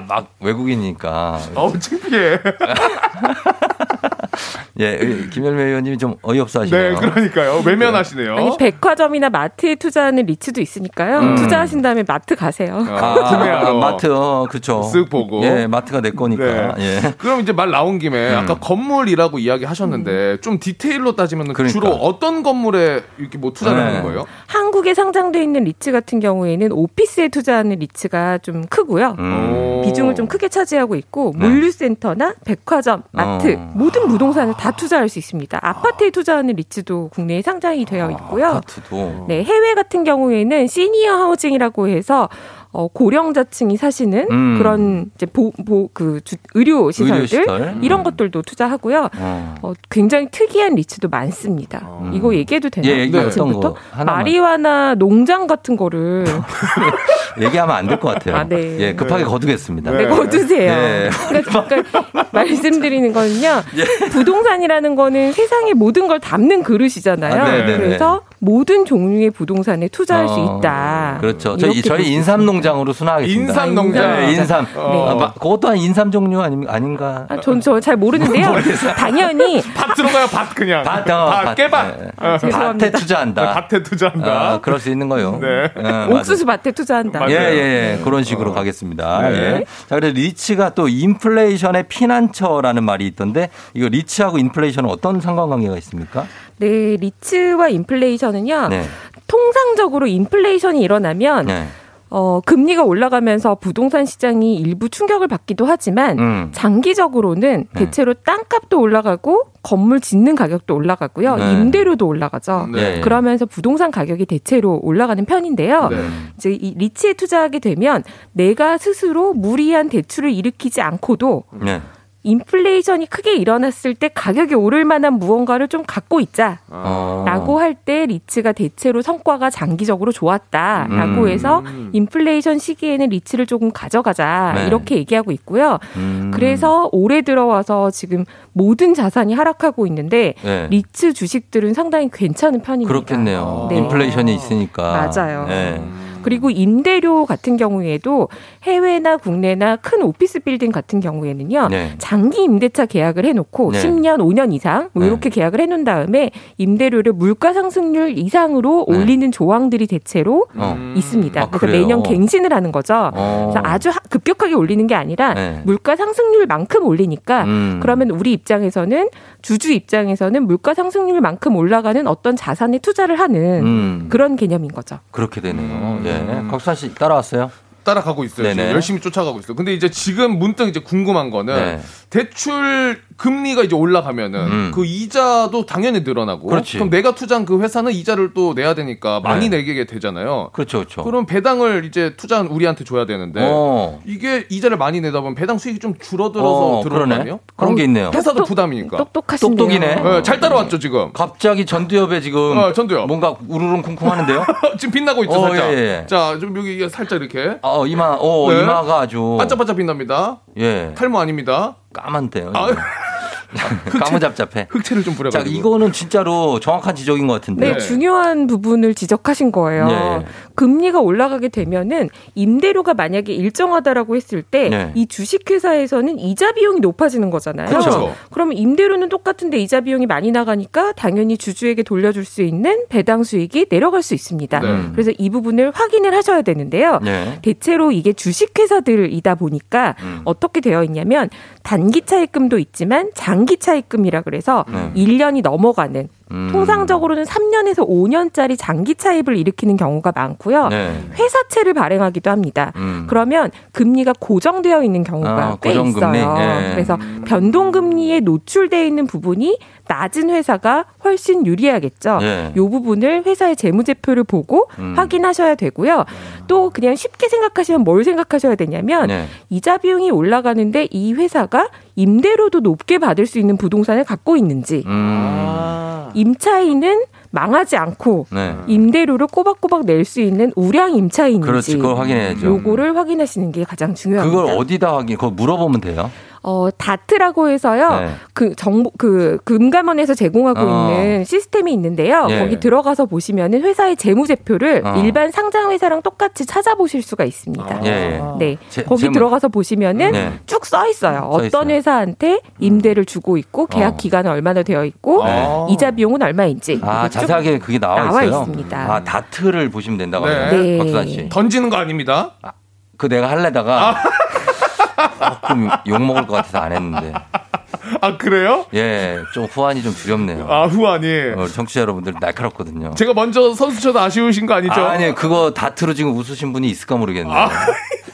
막 외국인이니까 어우, 창피해. 예 김열매 의원님이 좀 어이없어 하시네요. 네, 그러니까요. 외면하시네요. 아니 백화점이나 마트에 투자하는 리츠도 있으니까요. 음. 투자하신 다음에 마트 가세요. 아, 구매하러. 마트 어, 그렇죠. 쓱 보고. 예 마트가 내 거니까. 네. 예. 그럼 이제 말 나온 김에 음. 아까 건물이라고 이야기 하셨는데 좀 디테일로 따지면 그러니까. 주로 어떤 건물에 이렇게 뭐 투자를 네. 하는 거예요? 한국에 상장돼 있는 리츠 같은 경우에는 오피스에 투자하는 리츠가 좀 크고요. 음. 비중을 좀 크게 차지하고 있고 네. 물류센터나 백화점, 마트 어. 모든 부동산을 다 투자할 수 있습니다. 아파트에 투자하는 리츠도 국내에 상장이 되어 있고요. 아 파트도. 네, 해외 같은 경우에는 시니어 하우징이라고 해서 어, 고령자층이 사시는 음. 그런 이제 보, 보, 그 주, 의료 시설들 의료시설. 이런 음. 것들도 투자하고요. 어. 어, 굉장히 특이한 리츠도 많습니다. 이거 얘기해도 되나요? 예, 얘기 어떤 지금부터? 마리화나 농장 같은 거를 얘기하면 안 될 것 같아요. 아, 네. 예, 급하게 거두겠습니다. 네, 거두세요. 네. 그러니까 잠깐 말씀드리는 거는요. 예. 부동산이라는 거는 세상의 모든 걸 담는 그릇이잖아요. 아, 네, 네, 네. 그래서 모든 종류의 부동산에 투자할 수 어, 있다. 그렇죠. 이렇게 저희, 저희 인삼농장으로 순화하겠습니다. 인삼농장. 네, 인삼. 어. 아, 마- 그것 또한 인삼 종류 아니, 아닌가? 아, 전, 저 잘 모르는데요. 당연히 밭 들어가요, 밭 그냥. 밭, 어, 밭, 밭. 깨밭. 네. 어. 죄송합니다. 밭에 투자한다. 밭에 투자한다. 아, 그럴 수 있는 거요. 네. 어, 맞아요. 옥수수 밭에 투자한다. 맞아요. 예, 예, 예. 그런 식으로 가겠습니다. 네. 예. 자, 그래서 리츠가 또 인플레이션의 피난처라는 말이 있던데, 이거 리츠하고 인플레이션은 어떤 상관관계가 있습니까? 네, 리츠와 인플레이션은요. 네. 통상적으로 인플레이션이 일어나면 네. 어, 금리가 올라가면서 부동산 시장이 일부 충격을 받기도 하지만 음. 장기적으로는 네. 대체로 땅값도 올라가고 건물 짓는 가격도 올라가고요. 네. 임대료도 올라가죠. 네. 그러면서 부동산 가격이 대체로 올라가는 편인데요. 네. 이제 이 리츠에 투자하게 되면 내가 스스로 무리한 대출을 일으키지 않고도 네. 인플레이션이 크게 일어났을 때 가격이 오를 만한 무언가를 좀 갖고 있자. 어. 라고 할때 리츠가 대체로 성과가 장기적으로 좋았다라고 음. 해서 인플레이션 시기에는 리츠를 조금 가져가자 네. 이렇게 얘기하고 있고요. 음. 그래서 올해 들어와서 지금 모든 자산이 하락하고 있는데 네. 리츠 주식들은 상당히 괜찮은 편입니다. 그렇겠네요. 네. 인플레이션이 있으니까. 맞아요. 네. 그리고 임대료 같은 경우에도 해외나 국내나 큰 오피스 빌딩 같은 경우에는요. 네. 장기 임대차 계약을 해놓고 네. 10년, 5년 이상 뭐 네. 이렇게 계약을 해놓은 다음에 임대료를 물가 상승률 이상으로 네. 올리는 조항들이 대체로 어. 있습니다. 아, 그래서 그래요? 매년 갱신을 하는 거죠. 어. 그래서 아주 하- 급격하게 올리는 게 아니라 네. 물가 상승률만큼 올리니까 음. 그러면 우리 입장에서는 주주 입장에서는 물가 상승률만큼 올라가는 어떤 자산에 투자를 하는 음. 그런 개념인 거죠. 그렇게 되네요. 음. 예. 곽수환 씨 따라왔어요? 따라가고 있어요. 열심히 쫓아가고 있어요. 근데 이제 지금 문득 이제 궁금한 거는 네. 대출 금리가 이제 올라가면은 음. 그 이자도 당연히 늘어나고 그렇지. 럼 내가 투자한 그 회사는 이자를 또 내야 되니까 많이 네. 내게 되잖아요. 그렇죠, 그렇죠. 그럼 배당을 이제 투자한 우리한테 줘야 되는데 어. 이게 이자를 많이 내다 보면 배당 수익이 좀 줄어들어서 어. 그러네. 그런 게 있네요. 회사도 똑똑- 부담이니까. 똑똑하시네요. 똑똑이네. 네, 잘 따라왔죠 지금. 갑자기 전두엽에 지금 어, 전두엽. 뭔가 우르릉 쿵쿵 하는데요? 지금 빛나고 있죠 어, 살짝. 예, 예. 자, 좀 여기 살짝 이렇게 어, 이마, 어, 네. 이마가 아주. 반짝반짝 빛납니다. 예. 탈모 아닙니다. 까만데요. 아, 까무잡잡해. 흑채를 좀 자, 뿌려가지고. 이거는 진짜로 정확한 지적인 것 같은데. 네, 중요한 부분을 지적하신 거예요. 네. 금리가 올라가게 되면은 임대료가 만약에 일정하다라고 했을 때이 네. 주식회사에서는 이자 비용이 높아지는 거잖아요. 그렇죠. 그러면 임대료는 똑같은데 이자 비용이 많이 나가니까 당연히 주주에게 돌려줄 수 있는 배당 수익이 내려갈 수 있습니다. 네. 그래서 이 부분을 확인을 하셔야 되는데요. 네. 대체로 이게 주식회사들이다 보니까 음. 어떻게 되어 있냐면 단기 차입금도 있지만 장기 차입금이라 그래서 네. 1년이 넘어가는 음. 통상적으로는 3년에서 5년짜리 장기 차입을 일으키는 경우가 많고요. 네. 회사채를 발행하기도 합니다. 음. 그러면 금리가 고정되어 있는 경우가 아, 꽤 고정금리? 있어요. 예. 그래서 변동금리에 노출되어 있는 부분이 낮은 회사가 훨씬 유리하겠죠. 예. 이 부분을 회사의 재무제표를 보고 음. 확인하셔야 되고요. 또 그냥 쉽게 생각하시면 뭘 생각하셔야 되냐면 네. 이자 비용이 올라가는데 이 회사가 임대료도 높게 받을 수 있는 부동산을 갖고 있는지 음. 임차인은 망하지 않고 네. 임대료를 꼬박꼬박 낼 수 있는 우량 임차인인지 그렇지, 그걸 확인해야죠. 요거를 확인하시는 게 가장 중요합니다. 그걸 어디다 확인, 그거 물어보면 돼요. 어, 다트라고 해서요. 네. 그 정보 그 금감원에서 제공하고 어. 있는 시스템이 있는데요. 예. 거기 들어가서 보시면은 회사의 재무제표를 어. 일반 상장 회사랑 똑같이 찾아보실 수가 있습니다. 예, 예. 네. 제- 거기 재무- 들어가서 보시면은 네. 쭉써 있어요. 써 어떤 있어요. 음. 회사한테 임대를 주고 있고 계약 어. 기간은 얼마나 되어 있고 네. 이자 비용은 얼마인지 아, 자세하게 그게 나와, 나와 있어요. 있습니다. 아, 다트를 보시면 된다고 네. 하네요. 네. 박수환 씨. 던지는 거 아닙니다. 그 내가 할래다가 조금 욕 먹을 것 같아서 안 했는데. 아 그래요? 예, 좀 후환이 좀 두렵네요. 아 후안이. 어, 청취자 여러분들 날카롭거든요. 제가 먼저 선수 쳐도 아쉬우신 거 아니죠? 아니, 그거 다트로 지금 웃으신 분이 있을까 모르겠네요.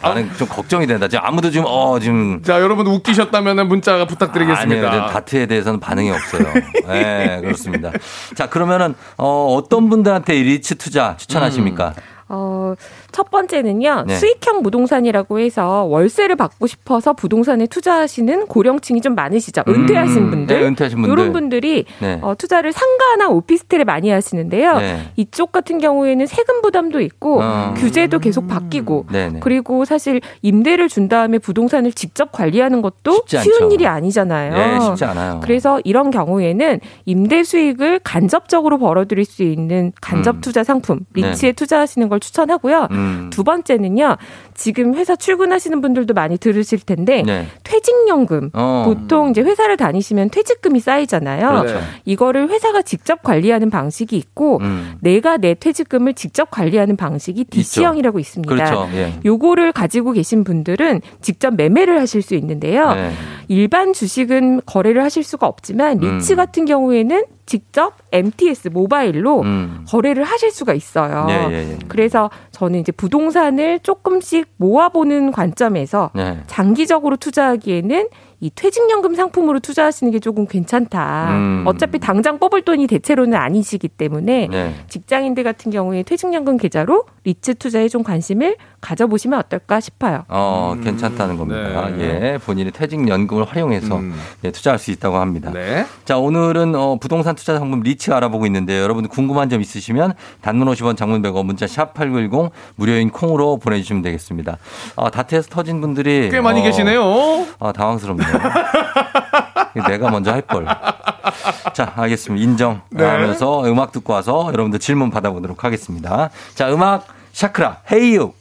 나는 좀 걱정이 된다. 지금 아무도 지금, 어, 지금. 자 여러분 웃기셨다면 문자 부탁드리겠습니다. 아니요, 저 다트에 대해서는 반응이 없어요. 네, 그렇습니다. 자, 그러면은, 어, 어떤 분들한테 이 리츠 투자 추천하십니까? 어, 첫 번째는요, 네. 수익형 부동산이라고 해서 월세를 받고 싶어서 부동산에 투자하시는 고령층이 좀 많으시죠. 은퇴하신 음, 분들. 네, 은퇴하신 분들. 이런 분들이 네. 어, 투자를 상가나 오피스텔에 많이 하시는데요. 네. 이쪽 같은 경우에는 세금 부담도 있고, 어. 규제도 계속 바뀌고, 네네. 그리고 사실 임대를 준 다음에 부동산을 직접 관리하는 것도 쉬운. 일이 아니잖아요. 예, 쉽지 않아요. 그래서 이런 경우에는 임대 수익을 간접적으로 벌어들일 수 있는 간접 음. 투자 상품 네. 리츠에 투자하시는 걸 추천하고요. 음. 두 번째는요. 지금 회사 출근하시는 분들도 많이 들으실 텐데 네. 퇴직연금 어. 보통 이제 회사를 다니시면 퇴직금이 쌓이잖아요. 그렇죠. 이거를 회사가 직접 관리하는 방식이 있고 음. 내가 내 퇴직금을 직접 관리하는 방식이 DC형이라고 있습니다. 그렇죠. 예. 요거를 가지고 계신 분들은 직접 매매를 하실 수 있는데요. 네. 일반 주식은 거래를 하실 수가 없지만 리츠 음. 같은 경우에는 직접 MTS 모바일로 음. 거래를 하실 수가 있어요. 예, 예, 예. 그래서 저는 이제 부동산을 조금씩 모아보는 관점에서 네. 장기적으로 투자하기에는 이 퇴직연금 상품으로 투자하시는 게 조금 괜찮다. 음. 어차피 당장 뽑을 돈이 대체로는 아니시기 때문에 네. 직장인들 같은 경우에 퇴직연금 계좌로 리츠 투자에 좀 관심을 가져보시면 어떨까 싶어요. 어, 괜찮다는 겁니다. 네. 예, 본인이 퇴직연금을 활용해서 음. 예, 투자할 수 있다고 합니다. 네. 자, 오늘은 어, 부동산 투자 상품 리츠 알아보고 있는데요. 여러분 궁금한 점 있으시면 단문 50원 장문 100원 문자 샵 8910 무료인 콩으로 보내주시면 되겠습니다. 아, 다트에서 터진 분들이 꽤 많이 어, 계시네요. 아, 당황스럽네요. 내가 먼저 할 걸. 자, 알겠습니다. 인정하면서 네. 음악 듣고 와서 여러분들 질문 받아보도록 하겠습니다. 자, 음악 샤크라 Hey U.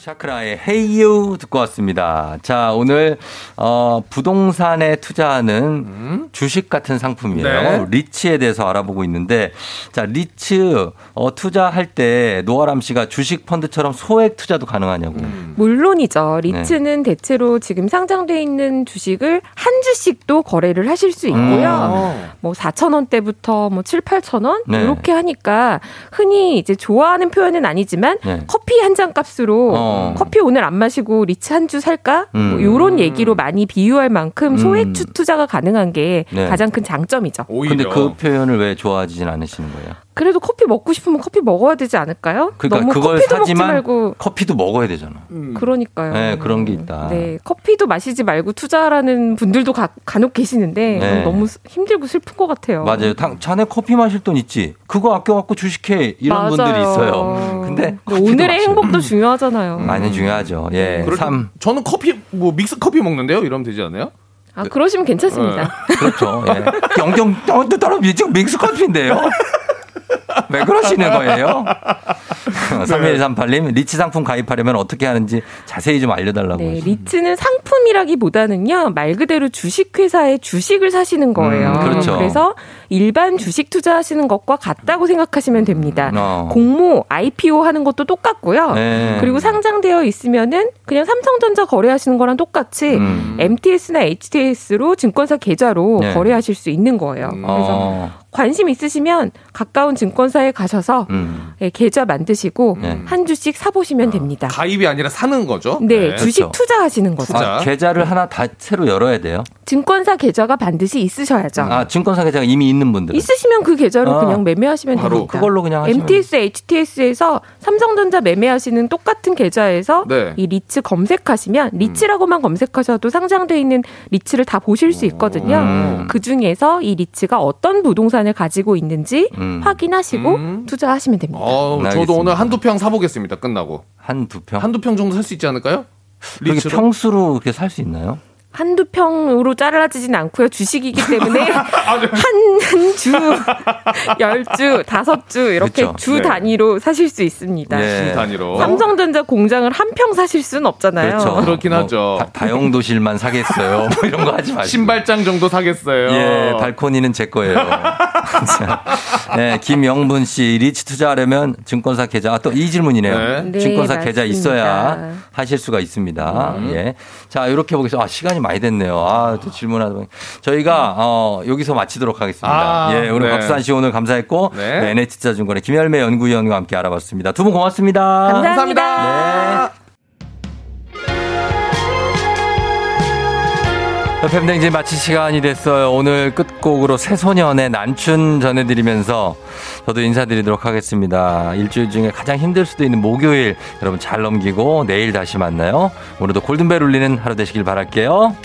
샤크라의 Hey U 듣고 왔습니다. 자, 오늘 어 부동산에 투자하는 주식 같은 상품이에요. 네. 리츠에 대해서 알아보고 있는데 자, 리츠 어 투자할 때 노아람 씨가 주식 펀드처럼 소액 투자도 가능하냐고. 물론이죠. 리츠는 대체로 지금 상장돼 있는 주식을 한 주씩도 거래를 하실 수 있고요. 음. 뭐 4천 원대부터 뭐 7, 8천 원 네. 이렇게 하니까 흔히 이제 좋아하는 표현은 아니지만 네. 커피 한 잔 값으로 어. 커피 오늘 안 마시고 리츠 한 주 살까? 음. 뭐 이런 얘기로 많이 비유할 만큼 소액 음. 투- 투자가 가능한 게 네. 가장 큰 장점이죠. 근데 그 표현을 왜 좋아하진 않으시는 거예요? 그래도 커피 먹고 싶으면 커피 먹어야 되지 않을까요? 그러니까 너무 그걸 커피도 먹지 사지만 말고 커피도 먹어야 되잖아. 그러니까요. 네, 그런 게 있다. 네, 커피도 마시지 말고 투자라는 분들도 가, 간혹 계시는데 네. 너무 스- 힘들고 슬픈 것 같아요. 맞아요. 당- 자네 커피 마실 돈 있지? 그거 아껴갖고 주식해. 이런 맞아요. 분들이 있어요. 근데 오늘의 마셔요. 행복도 중요하잖아요. 많이 중요하죠. 예. 때삼 저는 커피 뭐 믹스 커피 먹는데요. 이러면 되지 않아요? 아, 그러시면 괜찮습니다. 그렇죠. 예. 영경, 어, 따로 지금 믹스 커피인데요? 왜 그러시는 거예요? 3138님, 리치 상품 가입하려면 어떻게 하는지 자세히 좀 알려달라고. 네, 리츠는 상품이라기보다는요, 말 그대로 주식회사의 주식을 사시는 거예요. 음, 그렇죠. 래서 일반 주식 투자하시는 것과 같다고 생각하시면 됩니다. 어. 공모, IPO 하는 것도 똑같고요. 네. 그리고 상장되어 있으면은 그냥 삼성전자 거래하시는 거랑 똑같이 음. MTS나 HTS로 증권사 계좌로 네. 거래하실 수 있는 거예요. 그래서 어, 관심 있으시면 가까운 증권사에 가셔서 음. 예, 계좌 만드시고 네. 한 주씩 사보시면 됩니다. 가입이 아니라 사는 거죠. 네, 주식 그렇죠. 투자하시는 거죠. 투자. 아, 계좌를 하나 다 새로 열어야 돼요. 증권사 계좌가 반드시 있으셔야죠. 아, 증권사 계좌가 이미 있는 분들. 있으시면 그 계좌로 아, 그냥 매매하시면 바로 됩니다. 그걸로 그냥 하시면 MTS, HTS에서 삼성전자 매매하시는 똑같은 계좌에서 네. 이 리츠 검색하시면 리츠라고만 검색하셔도 상장돼 있는 리츠를 다 보실 수 있거든요. 음. 그 중에서 이 리츠가 어떤 부동산을 가지고 있는지 음. 확인하시고 음. 투자하시면 됩니다. 어, 알겠습니다. 저도 오늘 한두 평 사보겠습니다. 끝나고. 한두 평. 한두 평 정도 살 수 있지 않을까요? 리츠로? 평수로 그렇게 살 수 있나요? 한두 평으로 잘라지진 않고요. 주식이기 때문에 네. 한, 한 주, 열 주, 다섯 주 이렇게 그렇죠. 주 네. 단위로 사실 수 있습니다. 네. 주 단위로. 삼성전자 공장을 한 평 사실 수는 없잖아요. 그렇죠. 그렇긴 하죠. 다, 다용도실만 사겠어요. 뭐 이런 거 하지 마시고. 신발장 정도 사겠어요. 예, 발코니는 제 거예요. 자, 네, 김영분 씨, 리치 투자하려면 증권사 계좌, 아, 또 이 질문이네요. 네. 네, 증권사 계좌. 있어야 하실 수가 있습니다. 예. 자, 이렇게 보겠습니다. 아, 시간이 많이 됐네요. 아, 또 질문하다 보니. 저희가, 어, 여기서 마치도록 하겠습니다. 아, 예, 오늘 네. 박수환 씨 오늘 감사했고, 네. 네, NH투자증권의 김열매 연구위원과 함께 알아봤습니다. 두 분 고맙습니다. 감사합니다. 네. 팬댕진 마칠 시간이 됐어요. 오늘 끝곡으로 새소년의 난춘 전해드리면서 저도 인사드리도록 하겠습니다. 일주일 중에 가장 힘들 수도 있는 목요일 여러분 잘 넘기고 내일 다시 만나요. 오늘도 골든벨 울리는 하루 되시길 바랄게요.